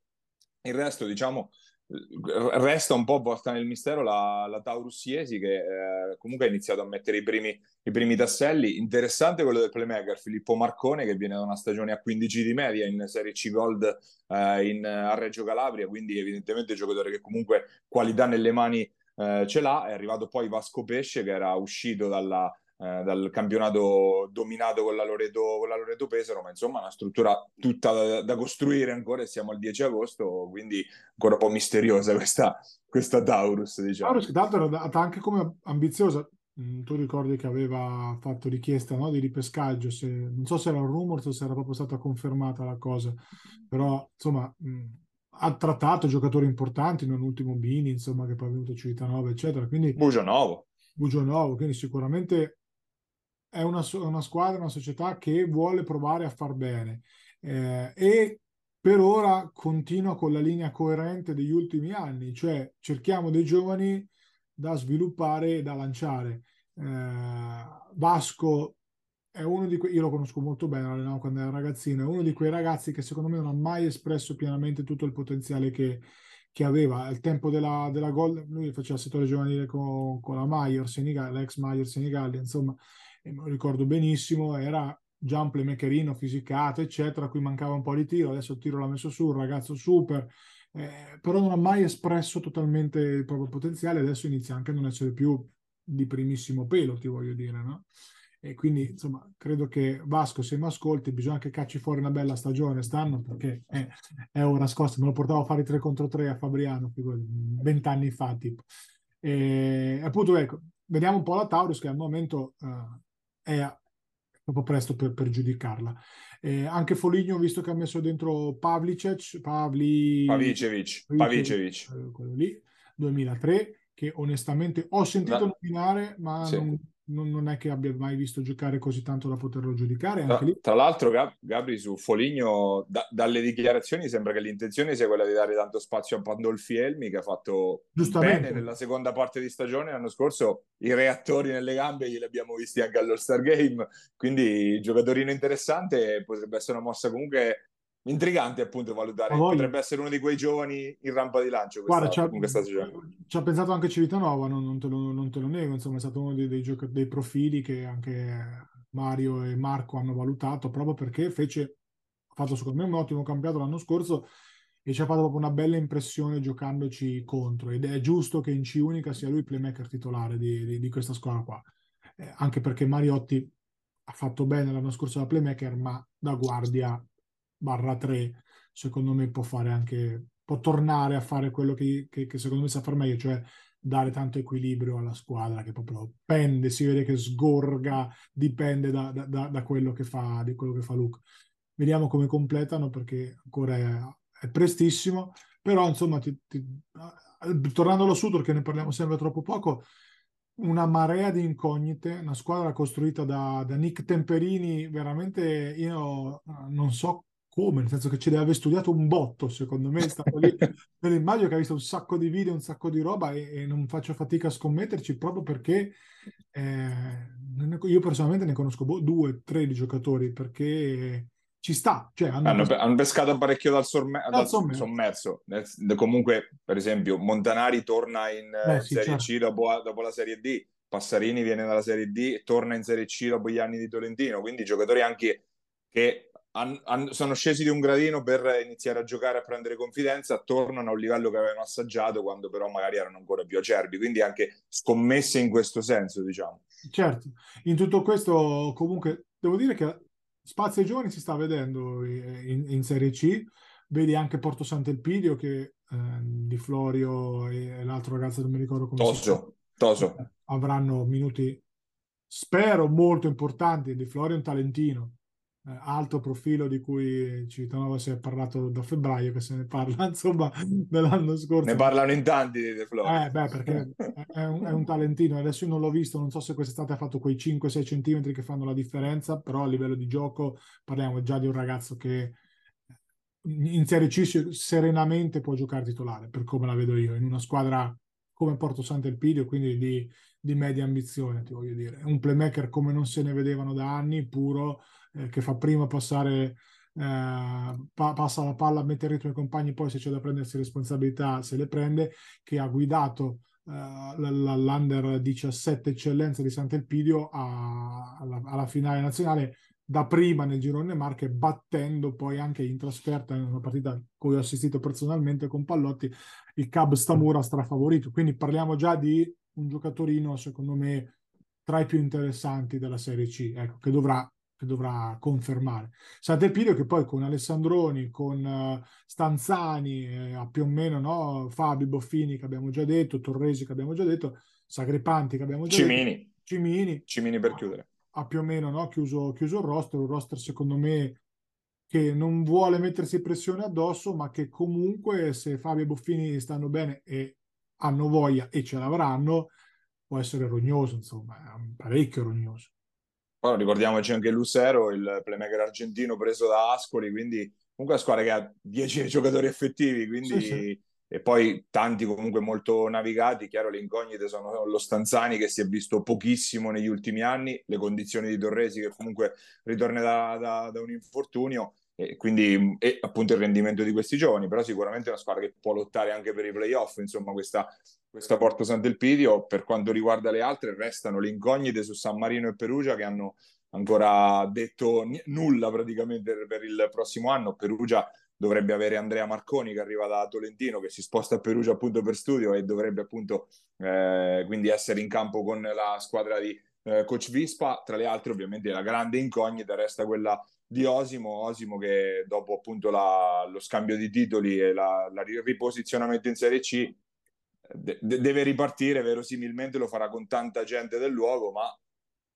il resto, diciamo, resta un po' porta nel mistero la, la Taurus Iesi che eh, comunque ha iniziato a mettere i primi, i primi, tasselli. Interessante quello del playmaker Filippo Marcone che viene da una stagione a 15 di media in Serie C Gold eh, in, a Reggio Calabria, quindi evidentemente giocatore che comunque qualità nelle mani eh, ce l'ha. È arrivato poi Vasco Pesce che era uscito dalla, eh, dal campionato dominato con la, Loreto, con la Loreto Pesaro, ma insomma una struttura tutta da, da, costruire ancora e siamo al 10 agosto, quindi ancora un po' misteriosa questa, questa Taurus. Diciamo. Taurus che tanto era data anche come ambiziosa, mm, tu ricordi che aveva fatto richiesta no, di ripescaggio, se, non so se era un rumor o se era proprio stata confermata la cosa, però insomma mh, mm, ha trattato giocatori importanti, non ultimo Bini, insomma che poi è venuto a Civitanova, eccetera. Quindi, Bugionovo. Bugionovo, quindi sicuramente è una, una squadra, una società che vuole provare a far bene eh, e per ora continua con la linea coerente degli ultimi anni, cioè cerchiamo dei giovani da sviluppare e da lanciare. Eh, Vasco è uno di quei, io lo conosco molto bene, quando era ragazzino, è uno di quei ragazzi che secondo me non ha mai espresso pienamente tutto il potenziale che, che aveva. Al tempo della, della gol, lui faceva settore giovanile con, con la Maior Senigallia, l'ex Maior Senigallia, insomma, ricordo benissimo, era già un playmakerino fisicato, eccetera, a cui mancava un po' di tiro, adesso il tiro l'ha messo su, un ragazzo super, eh, però non ha mai espresso totalmente il proprio potenziale, adesso inizia anche a non essere più di primissimo pelo, ti voglio dire, no? E quindi, insomma, credo che Vasco, se mi ascolti, bisogna che cacci fuori una bella stagione stanno, perché è, è ora scossa, me lo portavo a fare i 3 contro 3 a Fabriano, vent'anni fa, tipo. E appunto, ecco, vediamo un po' la Taurus che al momento uh, è troppo presto per, per giudicarla. Eh, anche Foligno, visto che ha messo dentro Pavlicec, Pavli... Pavicevic, Pavicevic. Quello lì, 2003, che onestamente ho sentito no. nominare, ma sì. non, non, non, è che abbia mai visto giocare così tanto da poterlo giudicare. Tra, tra, l'altro, Gab, Gabri, su Foligno, da, dalle dichiarazioni sembra che l'intenzione sia quella di dare tanto spazio a Pandolfi Elmi, che ha fatto bene nella seconda parte di stagione. L'anno scorso i reattori nelle gambe glieli abbiamo visti anche all'All-Star Game, quindi giocatorino interessante, potrebbe essere una mossa comunque intrigante appunto valutare. Potrebbe essere uno di quei giovani in rampa di lancio questa, Guarda, ci ha pensato anche Civitanova non, non, te lo, non te lo nego insomma è stato uno dei, dei, gioc- dei profili che anche Mario e Marco hanno valutato proprio perché fece ha fatto secondo me un ottimo campionato l'anno scorso e ci ha fatto proprio una bella impressione giocandoci contro. Ed è giusto che in C unica sia lui il playmaker titolare di, di, di questa squadra qua. Eh, anche perché Mariotti ha fatto bene l'anno scorso da playmaker ma da guardia barra 3, secondo me può fare anche, può tornare a fare quello che, che, che secondo me sa far meglio, cioè dare tanto equilibrio alla squadra che proprio pende, si vede che sgorga, dipende da, da, da quello che fa, di quello che fa Luke. Vediamo come completano perché ancora è, è prestissimo, però insomma, ti, ti, tornando allo Sutor, che ne parliamo sempre troppo poco, una marea di incognite, una squadra costruita da, da Nick Temperini, veramente io non so come, nel senso che ci deve aver studiato un botto, secondo me, è stato lì nell'immagine che ha visto un sacco di video, un sacco di roba e, e non faccio fatica a scommetterci proprio perché eh, io personalmente ne conosco boh, due, tre di giocatori perché ci sta. Cioè, hanno, hanno, pescato... hanno pescato parecchio dal, sorme... dal sommerso. sommerso. Comunque, per esempio, Montanari torna in eh, sì, Serie certo. C dopo, dopo la Serie D, Passarini viene dalla Serie D e torna in Serie C dopo gli anni di Tolentino, quindi giocatori anche che han, han, sono scesi di un gradino per iniziare a giocare, a prendere confidenza, tornano a un livello che avevano assaggiato quando però magari erano ancora più acerbi, quindi anche scommesse in questo senso, diciamo. Certo, in tutto questo comunque devo dire che spazio ai giovani si sta vedendo in, in Serie C, vedi anche Porto Sant'Elpidio che eh, Di Florio e l'altro ragazzo non mi ricordo come Toso, si Toso. avranno minuti spero molto importanti, Di Florio è un talentino alto profilo di cui Civitanova si è parlato da febbraio, che se ne parla insomma dell'anno scorso. Ne parlano in tanti di De Flore. Eh, beh, perché è un, è un, talentino. Adesso io non l'ho visto, non so se quest'estate ha fatto quei 5-6 centimetri che fanno la differenza, però a livello di gioco parliamo già di un ragazzo che in Serie C serenamente può giocare titolare, per come la vedo io, in una squadra come Porto Sant'Elpidio, quindi di, di media ambizione, ti voglio dire. Un playmaker come non se ne vedevano da anni, puro, eh, che fa prima passare, eh, pa- passa la palla, mette in ritmo i compagni, poi se c'è da prendersi responsabilità se le prende, che ha guidato eh, l'Under 17 eccellenza di Sant'Elpidio a, alla, alla finale nazionale da prima nel girone Marche, battendo poi anche in trasferta in una partita a cui ho assistito personalmente con Pallotti, il Cab Stamura strafavorito. Quindi parliamo già di un giocatorino, secondo me, tra i più interessanti della Serie C, ecco, che dovrà che dovrà confermare. Sant'Elpidio che poi con Alessandroni, con uh, Stanzani, eh, più o meno no? Fabi Boffini che abbiamo già detto, Torresi che abbiamo già detto, Sagripanti che abbiamo già Cimini. detto, Cimini, Cimini per chiudere. Ha più o meno no? chiuso, chiuso il roster, un roster secondo me che non vuole mettersi pressione addosso, ma che comunque se Fabio e Boffini stanno bene e hanno voglia e ce l'avranno, può essere rognoso, insomma, parecchio rognoso. Poi ricordiamoci anche Lucero, il playmaker argentino preso da Ascoli, quindi comunque una squadra che ha 10 giocatori effettivi, quindi... Sì, sì. E poi tanti comunque molto navigati, chiaro le incognite sono lo Stanzani che si è visto pochissimo negli ultimi anni, le condizioni di Torresi che comunque ritorna da, da, da un infortunio e quindi e appunto il rendimento di questi giovani, però sicuramente è una squadra che può lottare anche per i playoff, insomma questa, questa Porto Sant'Elpidio. Per quanto riguarda le altre, restano le incognite su San Marino e Perugia che hanno ancora detto n- nulla praticamente per il prossimo anno. Perugia dovrebbe avere Andrea Marconi che arriva da Tolentino, che si sposta a Perugia appunto per studio e dovrebbe appunto eh, quindi essere in campo con la squadra di eh, Coach Vispa. Tra le altre ovviamente la grande incognita resta quella di Osimo, Osimo che dopo appunto la, lo scambio di titoli e la riposizionamento in Serie C de- deve ripartire, verosimilmente lo farà con tanta gente del luogo, ma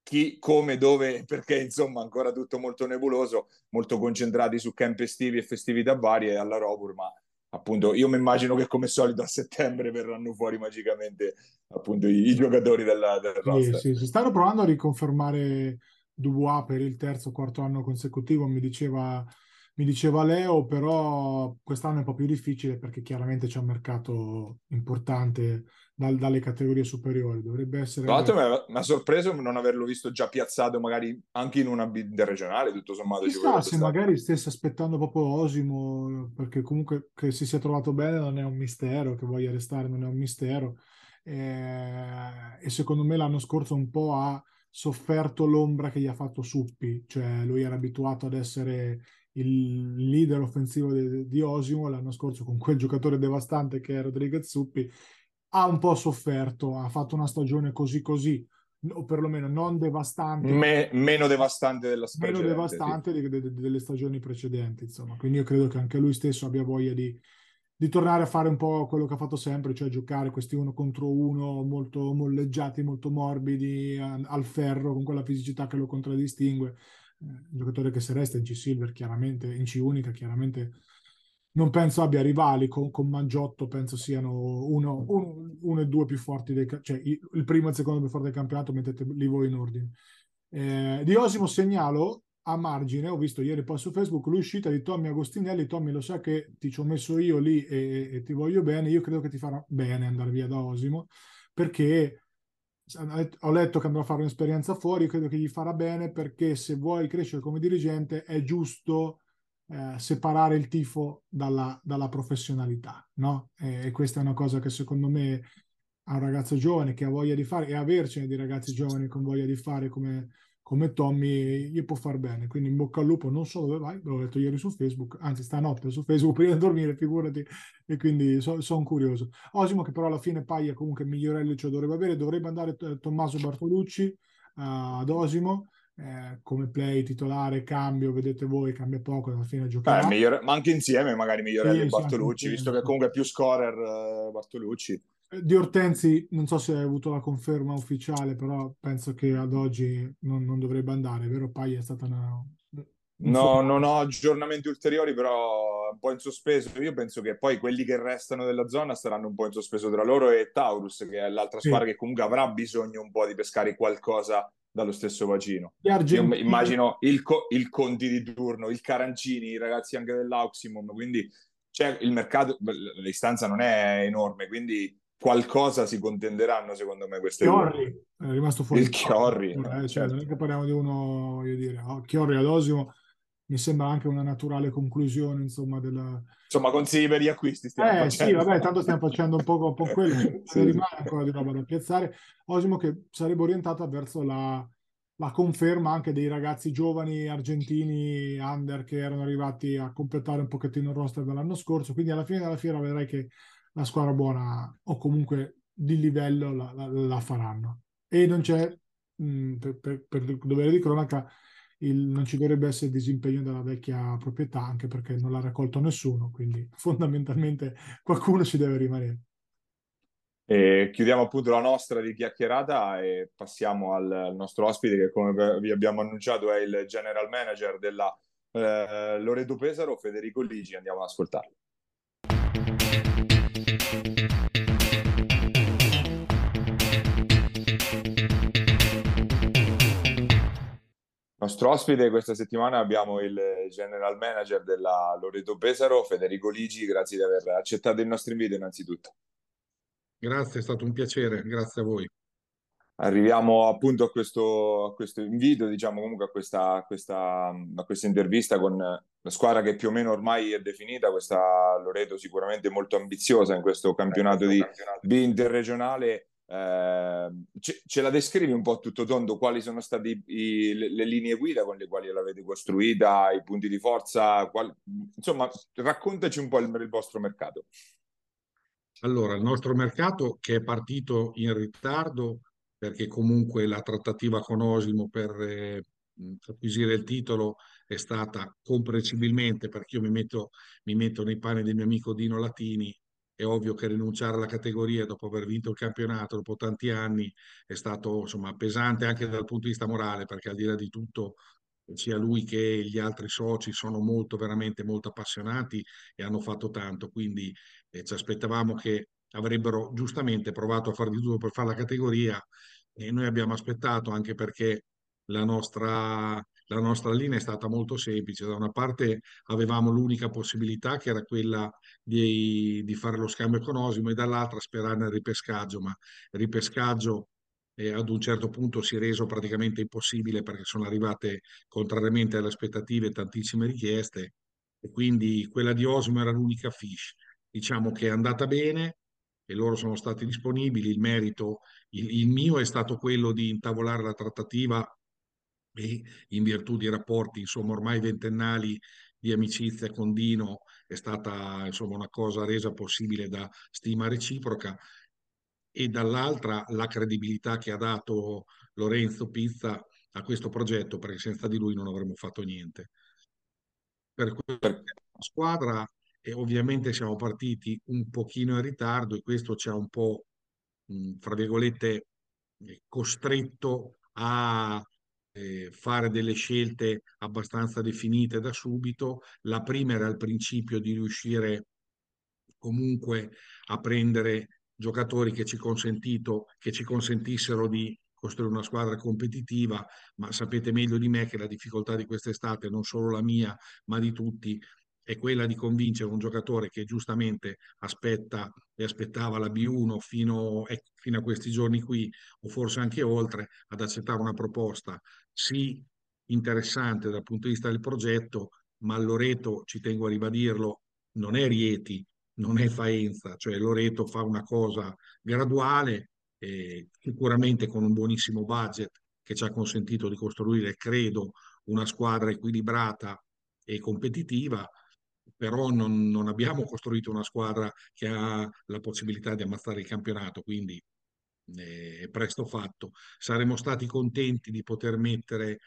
chi, come, dove, perché insomma ancora tutto molto nebuloso, molto concentrati su camp estivi e festività varie alla Robur, ma appunto io mi immagino che come solito a settembre verranno fuori magicamente appunto i, i giocatori del, del roster. Sì, sì, si stanno provando a riconfermare Dubois per il terzo o quarto anno consecutivo, mi diceva mi diceva Leo, però quest'anno è un po' più difficile perché chiaramente c'è un mercato importante dal, dalle categorie superiori. Dovrebbe essere. Tra l'altro, mi ha sorpreso non averlo visto già piazzato, magari anche in una bid regionale. Tutto sommato, Chissà se magari stesse aspettando proprio Osimo, perché comunque che si sia trovato bene non è un mistero, che voglia restare non è un mistero. E, e secondo me l'anno scorso un po' ha sofferto l'ombra che gli ha fatto Suppi, cioè lui era abituato ad essere il leader offensivo di, di Osimo l'anno scorso con quel giocatore devastante che è Rodriguez Suppi, ha un po' sofferto, ha fatto una stagione così così, o perlomeno non devastante. Me, meno devastante della Meno devastante sì. di, di, delle stagioni precedenti, insomma. Quindi io credo che anche lui stesso abbia voglia di, di tornare a fare un po' quello che ha fatto sempre, cioè giocare questi uno contro uno molto molleggiati, molto morbidi, al ferro, con quella fisicità che lo contraddistingue un giocatore che se resta in C-Silver chiaramente, in C-Unica chiaramente non penso abbia rivali con, con Mangiotto, penso siano uno, uno, uno, e due più forti, del, cioè il primo e il secondo più forte del campionato, mettete lì voi in ordine. Eh, di Osimo segnalo a margine, ho visto ieri poi su Facebook l'uscita di Tommy Agostinelli, Tommy lo sa che ti ci ho messo io lì e, e ti voglio bene, io credo che ti farà bene andare via da Osimo, perché ho letto che andrà a fare un'esperienza fuori, credo che gli farà bene perché se vuoi crescere come dirigente è giusto eh, separare il tifo dalla, dalla professionalità, no? E, e, questa è una cosa che secondo me a un ragazzo giovane che ha voglia di fare e avercene di ragazzi giovani con voglia di fare come, come Tommy gli può far bene. Quindi in bocca al lupo, non so dove vai, l'ho letto ieri su Facebook, anzi stanotte su Facebook prima di dormire, figurati, e quindi so, sono curioso. Osimo che però alla fine Paglia comunque migliorelli ce lo dovrebbe avere, dovrebbe andare eh, Tommaso Bartolucci uh, ad Osimo, eh, come play titolare, cambio, vedete voi, cambia poco, alla fine giocare. migliore, ma anche insieme magari migliorelli sì, e Bartolucci, visto che comunque è più scorer uh, Bartolucci. Di Ortenzi non so se hai avuto la conferma ufficiale, però penso che ad oggi non, non dovrebbe andare, vero Paglia è stata una... No, non ho aggiornamenti ulteriori, però un po' in sospeso. Io penso che poi quelli che restano della zona saranno un po' in sospeso tra loro e Taurus, che è l'altra sì. squadra che comunque avrà bisogno un po' di pescare qualcosa dallo stesso bacino. Immagino il, co- il, Conti di turno, il Carancini, i ragazzi anche dell'Auximum, quindi cioè, il mercato, la distanza non è enorme, quindi qualcosa si contenderanno secondo me queste Chiorri due. è rimasto fuori il Chiorri eh, cioè, certo. non è che parliamo di uno voglio dire oh, Chiorri ad Osimo mi sembra anche una naturale conclusione insomma della insomma consigli per gli acquisti stiamo eh facendo. sì vabbè tanto stiamo facendo un po', un po quello sì, rimane ancora di roba da piazzare Osimo che sarebbe orientata verso la, la conferma anche dei ragazzi giovani argentini under che erano arrivati a completare un pochettino il roster dell'anno scorso quindi alla fine della fiera vedrai che la squadra buona o comunque di livello la, la, la faranno. E non c'è, mh, mm, per, per, per dovere di cronaca, il, non ci dovrebbe essere disimpegno della vecchia proprietà, anche perché non l'ha raccolto nessuno, quindi fondamentalmente qualcuno ci deve rimanere. E chiudiamo appunto la nostra di chiacchierata e passiamo al, nostro ospite che come vi abbiamo annunciato è il general manager della eh, Loreto Pesaro, Federico Ligi, andiamo ad ascoltarlo. Nostro ospite questa settimana abbiamo il general manager della Loreto Pesaro, Federico Ligi, grazie di aver accettato il nostro invito innanzitutto. Grazie, è stato un piacere, grazie a voi. Arriviamo appunto a questo, a questo invito, diciamo comunque a questa, questa, a questa intervista con la squadra che più o meno ormai è definita, questa Loreto sicuramente molto ambiziosa in questo campionato di B interregionale eh, ce, ce, la descrivi un po' tutto tondo quali sono state le, le, linee guida con le quali l'avete costruita, i punti di forza, qual... insomma raccontaci un po' il, il, vostro mercato. Allora, il nostro mercato che è partito in ritardo perché comunque la trattativa con Osimo per eh, acquisire il titolo è stata comprensibilmente perché io mi metto, mi metto nei panni del mio amico Dino Latini è ovvio che rinunciare alla categoria dopo aver vinto il campionato dopo tanti anni è stato insomma, pesante anche dal punto di vista morale, perché al di là di tutto sia lui che gli altri soci sono molto, veramente molto appassionati e hanno fatto tanto, quindi eh, ci aspettavamo che avrebbero giustamente provato a fare di tutto per fare la categoria e noi abbiamo aspettato anche perché la nostra, la nostra linea è stata molto semplice. Da una parte avevamo l'unica possibilità che era quella di, di fare lo scambio con Osimo e dall'altra sperare nel ripescaggio, ma il ripescaggio eh, ad un certo punto si è reso praticamente impossibile perché sono arrivate contrariamente alle aspettative tantissime richieste e quindi quella di Osimo era l'unica fish. Diciamo che è andata bene e loro sono stati disponibili, il merito, il, il mio è stato quello di intavolare la trattativa e in virtù di rapporti insomma ormai ventennali di amicizia con Dino è stata insomma una cosa resa possibile da stima reciproca e dall'altra la credibilità che ha dato Lorenzo Pizza a questo progetto perché senza di lui non avremmo fatto niente. Per questa squadra e ovviamente siamo partiti un pochino in ritardo e questo ci ha un po', mh, fra virgolette, costretto a eh, fare delle scelte abbastanza definite da subito. La prima era il principio di riuscire comunque a prendere giocatori che ci, che ci consentissero di costruire una squadra competitiva, ma sapete meglio di me che la difficoltà di quest'estate, non solo la mia, ma di tutti, è quella di convincere un giocatore che giustamente aspetta e aspettava la B1 fino, eh, fino, a questi giorni qui, o forse anche oltre, ad accettare una proposta sì interessante dal punto di vista del progetto, ma Loreto, ci tengo a ribadirlo, non è Rieti, non è Faenza, cioè Loreto fa una cosa graduale, eh, sicuramente con un buonissimo budget che ci ha consentito di costruire, credo, una squadra equilibrata e competitiva, però non, non, abbiamo costruito una squadra che ha la possibilità di ammazzare il campionato, quindi eh, è presto fatto. Saremmo stati contenti di poter mettere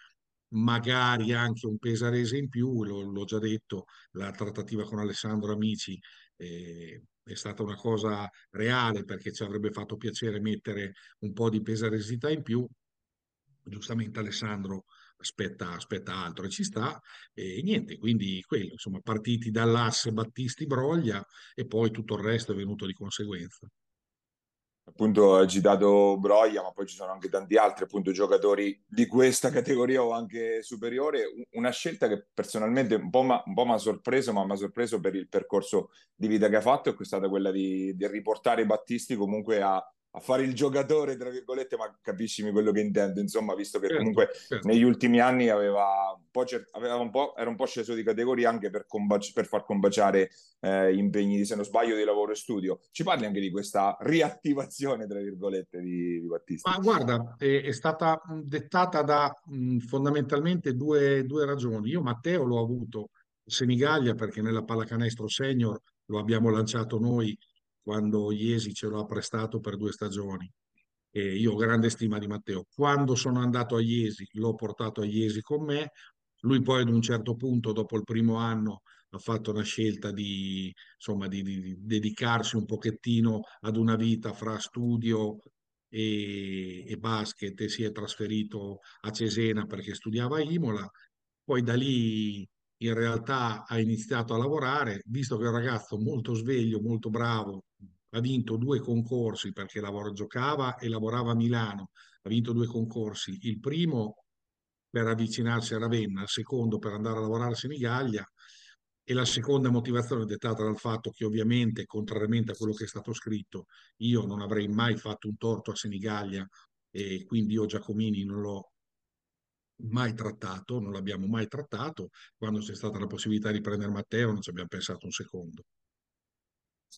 magari anche un pesarese in più, l'ho già detto, la trattativa con Alessandro Amici eh, è stata una cosa reale perché ci avrebbe fatto piacere mettere un po' di pesaresità in più. Giustamente Alessandro aspetta, aspetta altro e ci sta e niente, quindi quello, insomma, partiti dall'asse Battisti-Broglia e poi tutto il resto è venuto di conseguenza appunto hai citato Broia, ma poi ci sono anche tanti altri appunto giocatori di questa categoria o anche superiore. Una scelta che personalmente un po' mi ha sorpreso, ma mi ha sorpreso per il percorso di vita che ha fatto, è stata quella di, di riportare Battisti comunque a, a fare il giocatore, tra virgolette, ma capiscimi quello che intendo, insomma, visto che certo, comunque certo. negli ultimi anni aveva un po', aveva un po', era un po' sceso di categoria anche per, combaci- per far combaciare eh, impegni, se non sbaglio, di lavoro e studio. Ci parli anche di questa riattivazione, tra virgolette, di, di Battista? Ma guarda, è, è stata dettata da mh, fondamentalmente due, due ragioni. Io Matteo l'ho avuto Senigallia perché nella pallacanestro senior lo abbiamo lanciato noi quando Iesi ce l'ha prestato per due stagioni. E io ho grande stima di Matteo. Quando sono andato a Iesi, l'ho portato a Iesi con me. Lui poi ad un certo punto, dopo il primo anno, ha fatto una scelta di, insomma, di, di dedicarsi un pochettino ad una vita fra studio e, e basket e si è trasferito a Cesena perché studiava a Imola. Poi da lì in realtà ha iniziato a lavorare, visto che è un ragazzo molto sveglio, molto bravo, ha vinto due concorsi perché lavora, giocava e lavorava a Milano, ha vinto due concorsi, il primo per avvicinarsi a Ravenna, il secondo per andare a lavorare a Senigallia e la seconda motivazione dettata dal fatto che ovviamente, contrariamente a quello che è stato scritto, io non avrei mai fatto un torto a Senigallia e quindi io Giacomini non l'ho mai trattato, non l'abbiamo mai trattato. Quando c'è stata la possibilità di prendere Matteo non ci abbiamo pensato un secondo.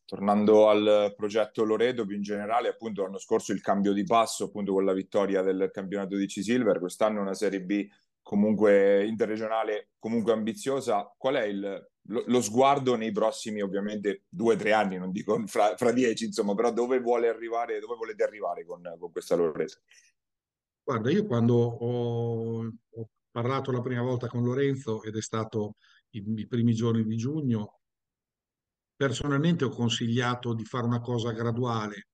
Tornando al progetto Loredo, più in generale, appunto l'anno scorso il cambio di passo, appunto con la vittoria del campionato di C-Silver, quest'anno una Serie B comunque interregionale, comunque ambiziosa. Qual è il, lo, lo, sguardo nei prossimi, ovviamente, due o tre anni, non dico fra, fra, dieci, insomma, però dove vuole arrivare, dove volete arrivare con, con questa Loredo? Guarda, io quando ho, ho, parlato la prima volta con Lorenzo ed è stato i, i primi giorni di giugno, personalmente ho consigliato di fare una cosa graduale,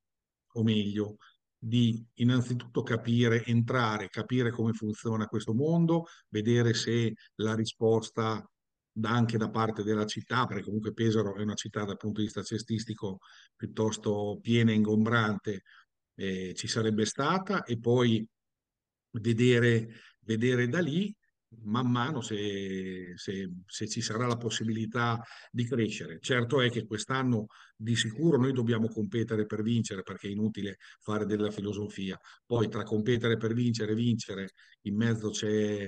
o meglio, di innanzitutto capire, entrare, capire come funziona questo mondo, vedere se la risposta anche da parte della città, perché comunque Pesaro è una città dal punto di vista cestistico piuttosto piena e ingombrante, eh, ci sarebbe stata e poi vedere, vedere da lì man mano se, se, se, ci sarà la possibilità di crescere. Certo è che quest'anno di sicuro noi dobbiamo competere per vincere perché è inutile fare della filosofia. Poi tra competere per vincere e vincere in mezzo c'è,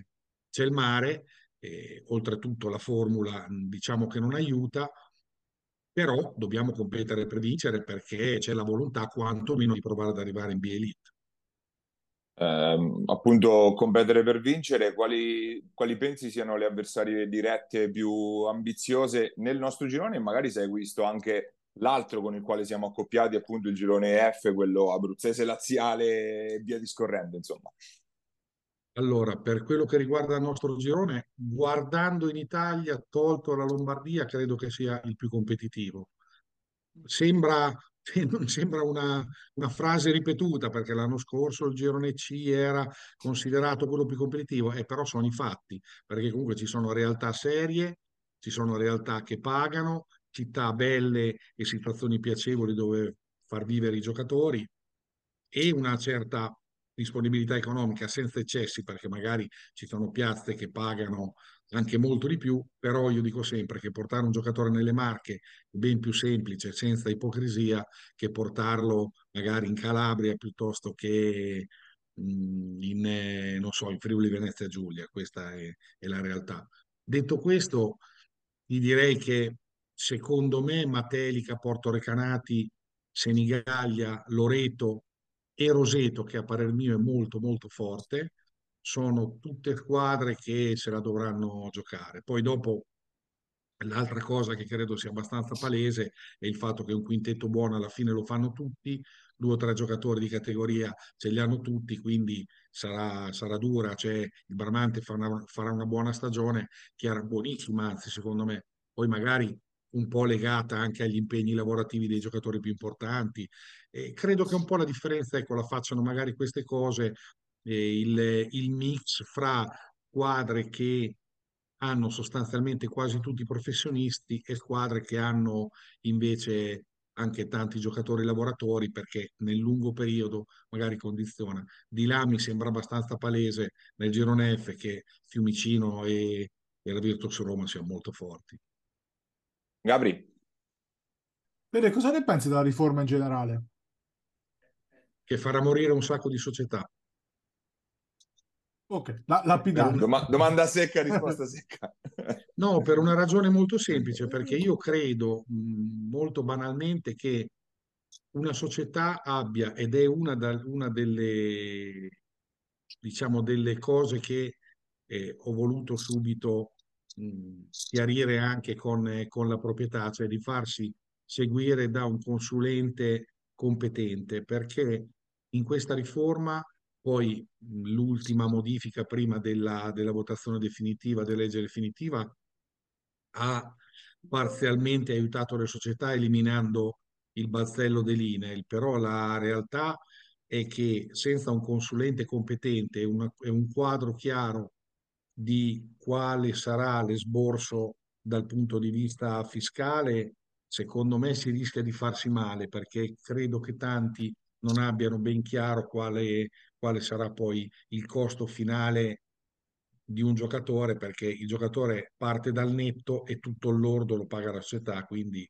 c'è il mare, e, oltretutto la formula diciamo che non aiuta, però dobbiamo competere per vincere perché c'è la volontà quantomeno di provare ad arrivare in B-Elite eh, appunto competere per vincere, quali, quali, pensi siano le avversarie dirette più ambiziose nel nostro girone e magari se hai visto anche l'altro con il quale siamo accoppiati, appunto il girone F, quello abruzzese, laziale e via discorrendo, insomma. Allora, per quello che riguarda il nostro girone, guardando in Italia, tolto la Lombardia, credo che sia il più competitivo. Sembra non sembra una, una, frase ripetuta perché l'anno scorso il girone C era considerato quello più competitivo, eh, però sono i fatti, perché comunque ci sono realtà serie, ci sono realtà che pagano, città belle e situazioni piacevoli dove far vivere i giocatori e una certa disponibilità economica senza eccessi, perché magari ci sono piazze che pagano anche molto di più, però io dico sempre che portare un giocatore nelle Marche è ben più semplice, senza ipocrisia, che portarlo magari in Calabria piuttosto che in, eh, non so, in Friuli Venezia Giulia, questa è, è la realtà. Detto questo, ti direi che secondo me Matelica, Porto Recanati, Senigallia, Loreto e Roseto, che a parer mio è molto molto forte, sono tutte squadre che se la dovranno giocare. Poi dopo l'altra cosa che credo sia abbastanza palese è il fatto che un quintetto buono alla fine lo fanno tutti, due o tre giocatori di categoria ce li hanno tutti, quindi sarà, sarà dura. Cioè, il Bramante farà una, farà una buona stagione, che era buonissima, anzi secondo me. Poi magari un po' legata anche agli impegni lavorativi dei giocatori più importanti. E credo che un po' la differenza, ecco, la facciano magari queste cose eh, il, il mix fra squadre che hanno sostanzialmente quasi tutti i professionisti e squadre che hanno invece anche tanti giocatori lavoratori perché nel lungo periodo magari condiziona. Di là mi sembra abbastanza palese nel girone F che Fiumicino e, e la Virtus Roma siano molto forti. Gabri. Bene, cosa ne pensi della riforma in generale? Che farà morire un sacco di società. Ok, la, lapidato. Doma- domanda secca, risposta secca. no, per una ragione molto semplice, perché io credo mh, molto banalmente che una società abbia, ed è una, da, una delle, diciamo, delle cose che eh, ho voluto subito mh, chiarire anche con, eh, con la proprietà, cioè di farsi seguire da un consulente competente, perché in questa riforma poi l'ultima modifica prima della, della votazione definitiva, della legge definitiva, ha parzialmente aiutato le società eliminando il balzello dell'INEL, però la realtà è che senza un consulente competente e, un quadro chiaro di quale sarà l'esborso dal punto di vista fiscale, secondo me si rischia di farsi male perché credo che tanti non abbiano ben chiaro quale, quale sarà poi il costo finale di un giocatore, perché il giocatore parte dal netto e tutto il lordo lo paga la società, quindi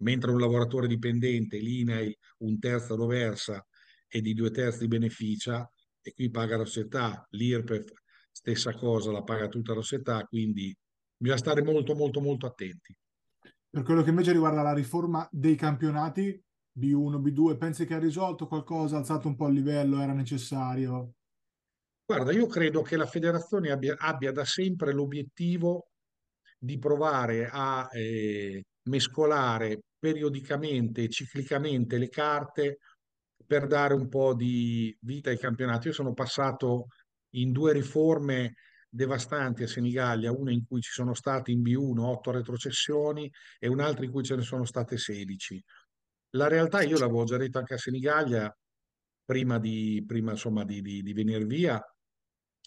mentre un lavoratore dipendente, l'INAI, un terzo lo versa e di due terzi beneficia, e qui paga la società, l'IRPEF stessa cosa, la paga tutta la società, quindi bisogna stare molto molto molto attenti. Per quello che invece riguarda la riforma dei campionati, B1, B2, pensi che ha risolto qualcosa, alzato un po' il livello, era necessario? Guarda, io credo che la federazione abbia, abbia da sempre l'obiettivo di provare a eh, mescolare periodicamente e ciclicamente le carte per dare un po' di vita ai campionati. Io sono passato in due riforme devastanti a Senigallia, una in cui ci sono state in B1 otto retrocessioni e un'altra in cui ce ne sono state 16. La realtà, io l'avevo già detto anche a Senigallia, prima di, prima, insomma, di, di, di venire via,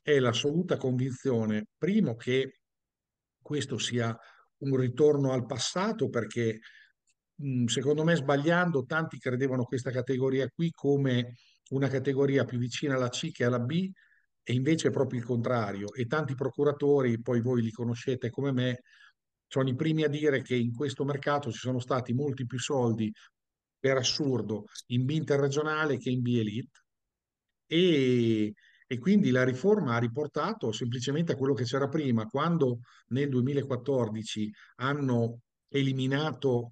è l'assoluta convinzione, primo, che questo sia un ritorno al passato, perché secondo me sbagliando, tanti credevano questa categoria qui come una categoria più vicina alla C che alla B, e invece è proprio il contrario. E tanti procuratori, poi voi li conoscete come me, sono i primi a dire che in questo mercato ci sono stati molti più soldi per assurdo in B interregionale che in B Elite e, e quindi la riforma ha riportato semplicemente a quello che c'era prima, quando nel 2014 hanno eliminato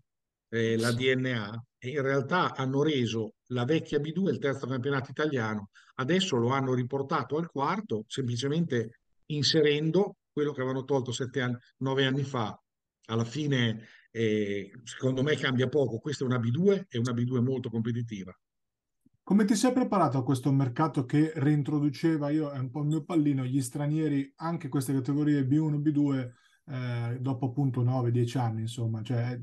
eh, la DNA e in realtà hanno reso la vecchia B2 il terzo campionato italiano, adesso lo hanno riportato al quarto semplicemente inserendo quello che avevano tolto sette anni, nove anni fa. Alla fine e secondo me cambia poco. Questa è una B2 e una B2 molto competitiva. Come ti sei preparato a questo mercato che reintroduceva, io è un po' il mio pallino, gli stranieri, anche queste categorie B1, B2, eh, dopo appunto 9-10 anni, insomma, cioè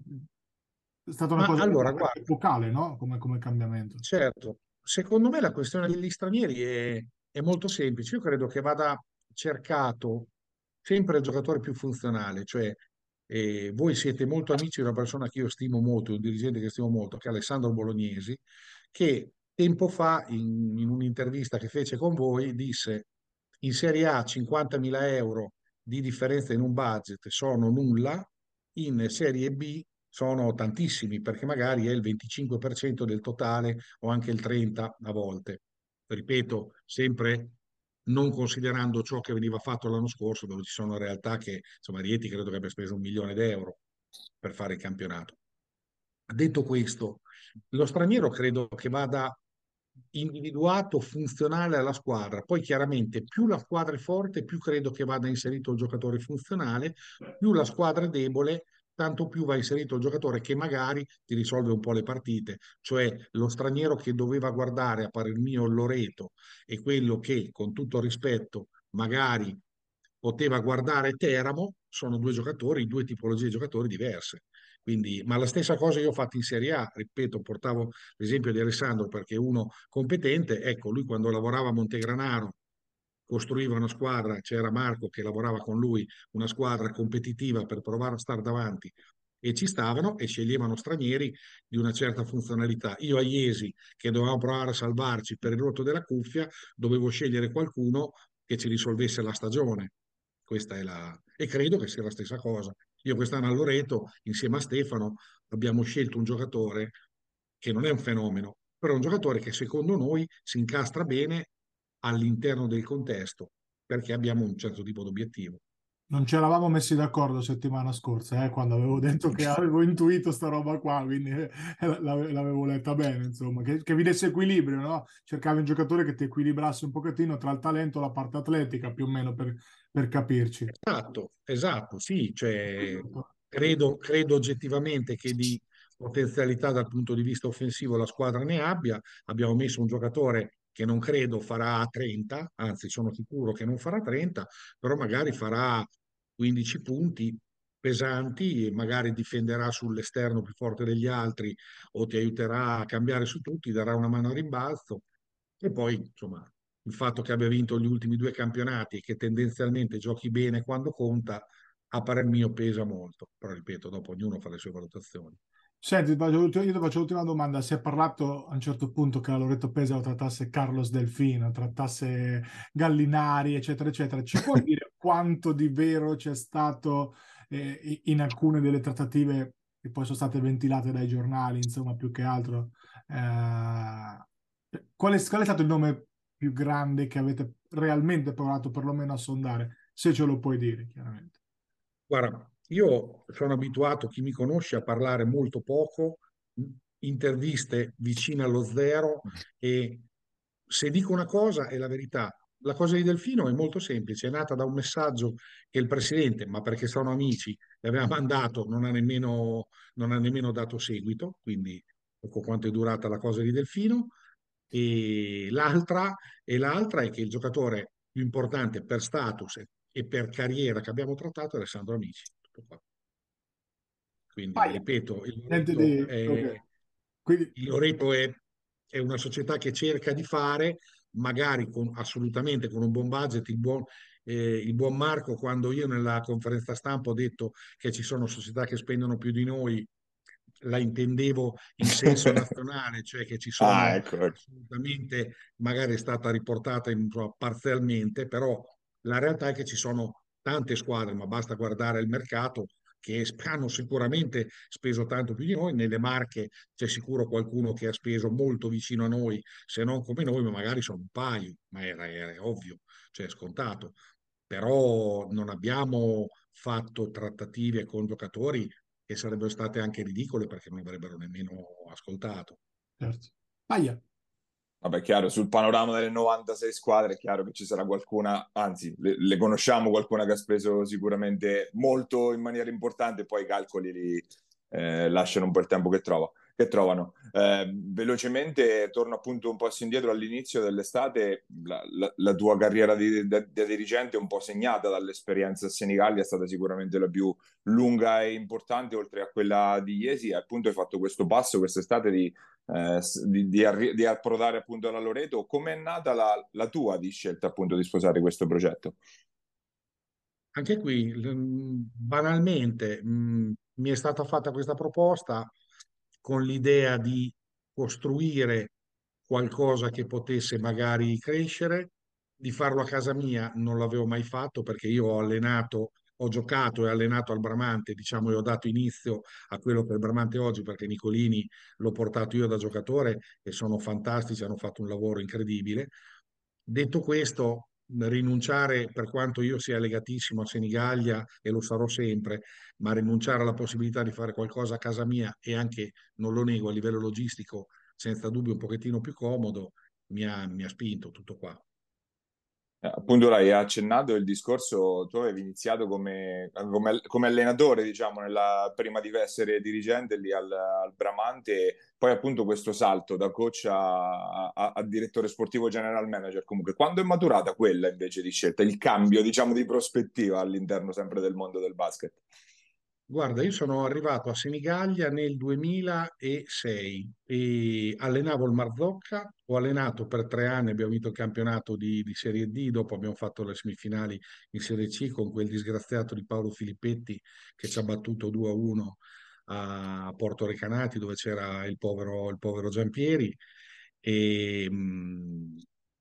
È stata una Ma cosa allora, guarda, epocale, no? Come, come cambiamento. certo, secondo me la questione degli stranieri è, è molto semplice. Io credo che vada cercato sempre il giocatore più funzionale, cioè eh, voi siete molto amici di una persona che io stimo molto, un dirigente che stimo molto, che è Alessandro Bolognesi, che tempo fa in, in un'intervista che fece con voi disse in Serie A 50.000 euro di differenza in un budget sono nulla, in Serie B sono tantissimi perché magari è il 25% del totale o anche il 30% a volte. Ripeto, sempre non considerando ciò che veniva fatto l'anno scorso, dove ci sono realtà che, insomma, Rieti credo che abbia speso un milione d'euro per fare il campionato. Detto questo, lo straniero credo che vada individuato funzionale alla squadra. Poi chiaramente più la squadra è forte, più credo che vada inserito il giocatore funzionale, più la squadra è debole, tanto più va inserito il giocatore che magari ti risolve un po' le partite, cioè lo straniero che doveva guardare a parer mio Loreto e quello che con tutto rispetto magari poteva guardare Teramo, sono due giocatori, due tipologie di giocatori diverse. Quindi, ma la stessa cosa io ho fatto in Serie A, ripeto, portavo l'esempio di Alessandro perché è uno competente, ecco, lui quando lavorava a Montegranaro costruiva una squadra, c'era Marco che lavorava con lui, una squadra competitiva per provare a stare davanti e ci stavano e sceglievano stranieri di una certa funzionalità. Io a Iesi, che dovevamo provare a salvarci per il rotto della cuffia, dovevo scegliere qualcuno che ci risolvesse la stagione. Questa è la... E credo che sia la stessa cosa. Io quest'anno a Loreto, insieme a Stefano, abbiamo scelto un giocatore che non è un fenomeno, però è un giocatore che secondo noi si incastra bene all'interno del contesto perché abbiamo un certo tipo di obiettivo. Non ci eravamo messi d'accordo settimana scorsa, eh, quando avevo detto che avevo intuito sta roba qua, quindi eh, l'avevo letta bene, insomma, che, che, vi desse equilibrio, no? Cercavi un giocatore che ti equilibrasse un pochettino tra il talento e la parte atletica, più o meno, per, per capirci. Esatto, esatto, sì, cioè, credo, credo oggettivamente che di potenzialità dal punto di vista offensivo la squadra ne abbia. Abbiamo messo un giocatore che non credo farà 30, anzi sono sicuro che non farà 30, però magari farà 15 punti pesanti e magari difenderà sull'esterno più forte degli altri o ti aiuterà a cambiare su tutti, darà una mano a rimbalzo e poi insomma il fatto che abbia vinto gli ultimi due campionati e che tendenzialmente giochi bene quando conta a parer mio pesa molto, però ripeto dopo ognuno fa le sue valutazioni. Senti, io ti faccio l'ultima domanda. Si è parlato a un certo punto che la Loreto Pesaro trattasse Carlos Delfino, trattasse Gallinari, eccetera, eccetera. Ci puoi dire quanto di vero c'è stato eh, in alcune delle trattative che poi sono state ventilate dai giornali, insomma, più che altro? Eh, qual, è, qual è stato il nome più grande che avete realmente provato perlomeno a sondare? Se ce lo puoi dire, chiaramente. Guarda, io sono abituato, chi mi conosce, a parlare molto poco, interviste vicine allo zero e se dico una cosa è la verità. La cosa di Delfino è molto semplice, è nata da un messaggio che il presidente, ma perché sono amici, le aveva mandato, non ha nemmeno, non ha nemmeno dato seguito, quindi ecco quanto è durata la cosa di Delfino. E l'altra, e l'altra è che il giocatore più importante per status e per carriera che abbiamo trattato è Alessandro Amici tutto qua. Quindi, ah, ripeto, il Loreto, di... è, okay. Quindi... il Loreto è, è, una società che cerca di fare, magari con, assolutamente con un buon budget, il buon, eh, il buon Marco, quando io nella conferenza stampa ho detto che ci sono società che spendono più di noi, la intendevo in senso nazionale, cioè che ci sono ah, ecco. assolutamente, magari è stata riportata in, parzialmente, però la realtà è che ci sono tante squadre, ma basta guardare il mercato che hanno sicuramente speso tanto più di noi. Nelle Marche c'è sicuro qualcuno che ha speso molto vicino a noi, se non come noi, ma magari sono un paio, ma era, era ovvio, cioè scontato. Però non abbiamo fatto trattative con giocatori che sarebbero state anche ridicole perché non avrebbero nemmeno ascoltato. Certo. Vabbè, chiaro, sul panorama delle 96 squadre è chiaro che ci sarà qualcuna, anzi, le, le, conosciamo qualcuna che ha speso sicuramente molto in maniera importante, poi i calcoli li eh, lasciano un po' il tempo che trova. che trovano. Eh, velocemente torno appunto un po' indietro all'inizio dell'estate, la, la, la tua carriera di, da, da, dirigente è un po' segnata dall'esperienza a Senigallia, è stata sicuramente la più lunga e importante oltre a quella di Iesi appunto hai fatto questo passo quest'estate di, eh, di, di, arri- di, approdare appunto alla Loreto. Come è nata la, la tua di scelta appunto di sposare questo progetto? Anche qui, banalmente, mi è stata fatta questa proposta con l'idea di costruire qualcosa che potesse magari crescere, di farlo a casa mia non l'avevo mai fatto perché io ho allenato, ho giocato e allenato al Bramante, diciamo, e ho dato inizio a quello che è il Bramante oggi perché Nicolini l'ho portato io da giocatore e sono fantastici, hanno fatto un lavoro incredibile. Detto questo, rinunciare, per quanto io sia legatissimo a Senigallia e lo sarò sempre, ma rinunciare alla possibilità di fare qualcosa a casa mia e anche, non lo nego, a livello logistico, senza dubbio un pochettino più comodo, mi ha, mi ha spinto tutto qua. Eh, appunto, l'hai accennato il discorso, tu avevi iniziato come, come, come, allenatore, diciamo, nella, prima di essere dirigente lì al, al Bramante, poi appunto questo salto da coach a, a, a, direttore sportivo general manager. Comunque, quando è maturata quella invece di scelta, il cambio, diciamo, di prospettiva all'interno sempre del mondo del basket? Guarda, io sono arrivato a Senigallia nel 2006 e allenavo il Marzocca, ho allenato per tre anni, abbiamo vinto il campionato di, di, Serie D, dopo abbiamo fatto le semifinali in Serie C con quel disgraziato di Paolo Filippetti che ci ha battuto 2-1 a Porto Recanati dove c'era il povero, il povero Giampieri. E,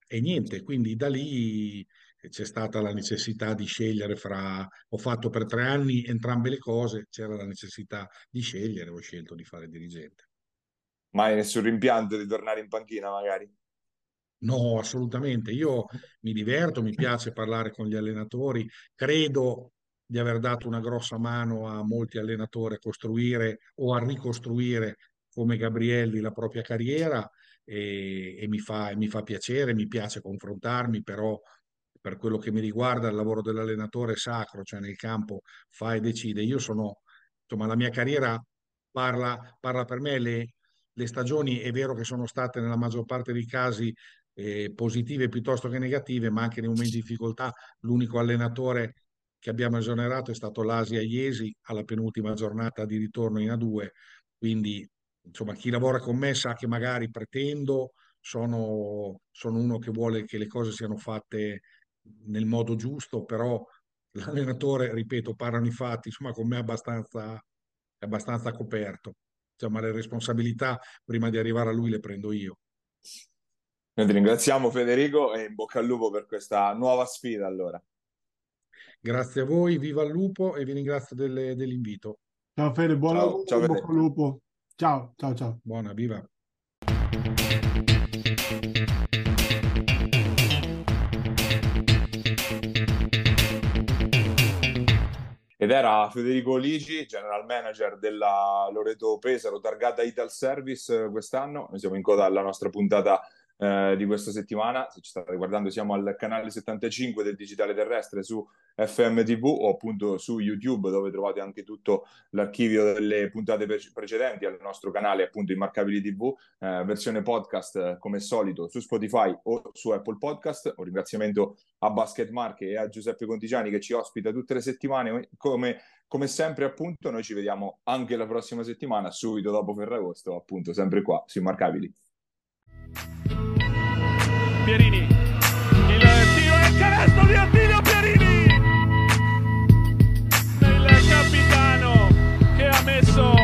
e niente, quindi da lì c'è stata la necessità di scegliere fra, ho fatto per tre anni entrambe le cose, c'era la necessità di scegliere, ho scelto di fare dirigente. Mai nessun rimpianto di tornare in panchina magari? No, assolutamente. Io mi diverto, mi piace parlare con gli allenatori, credo di aver dato una grossa mano a molti allenatori a costruire o a ricostruire come Gabrielli la propria carriera e, e mi, fa, mi fa piacere, mi piace confrontarmi, però per quello che mi riguarda il lavoro dell'allenatore è sacro, cioè nel campo fa e decide. Io sono, insomma, la mia carriera parla, parla per me, le, le, stagioni è vero che sono state nella maggior parte dei casi eh, positive piuttosto che negative, ma anche nei momenti di difficoltà l'unico allenatore che abbiamo esonerato è stato l'Asia Iesi alla penultima giornata di ritorno in A2, quindi insomma chi lavora con me sa che magari pretendo, sono, sono uno che vuole che le cose siano fatte nel modo giusto, però l'allenatore, ripeto, parlano i fatti, insomma con me è abbastanza, è abbastanza coperto. Insomma, le responsabilità prima di arrivare a lui le prendo io. Noi ti ringraziamo Federico e in bocca al lupo per questa nuova sfida allora. Grazie a voi, viva il lupo e vi ringrazio delle, dell'invito. Ciao Fede, buon ciao, lavoro, ciao, bocca al lupo. Ciao, ciao, ciao. Buona, viva. Era Federico Ligi, general manager della Loreto Pesaro, targata Ital Service quest'anno. Noi siamo in coda alla nostra puntata eh, di questa settimana. Se ci state guardando, siamo al canale 75 del Digitale Terrestre su FMTV o appunto su YouTube, dove trovate anche tutto l'archivio delle puntate pre- precedenti al nostro canale, appunto Immarcabili TV, eh, versione podcast eh, come solito su Spotify o su Apple Podcast. Un ringraziamento a Basket Marche e a Giuseppe Contigiani che ci ospita tutte le settimane. Come, come sempre, appunto, noi ci vediamo anche la prossima settimana, subito dopo Ferragosto, appunto, sempre qua su Immarcabili. Pierini. Il tiro e il canestro di Attilio Pierini. Il capitano che ha messo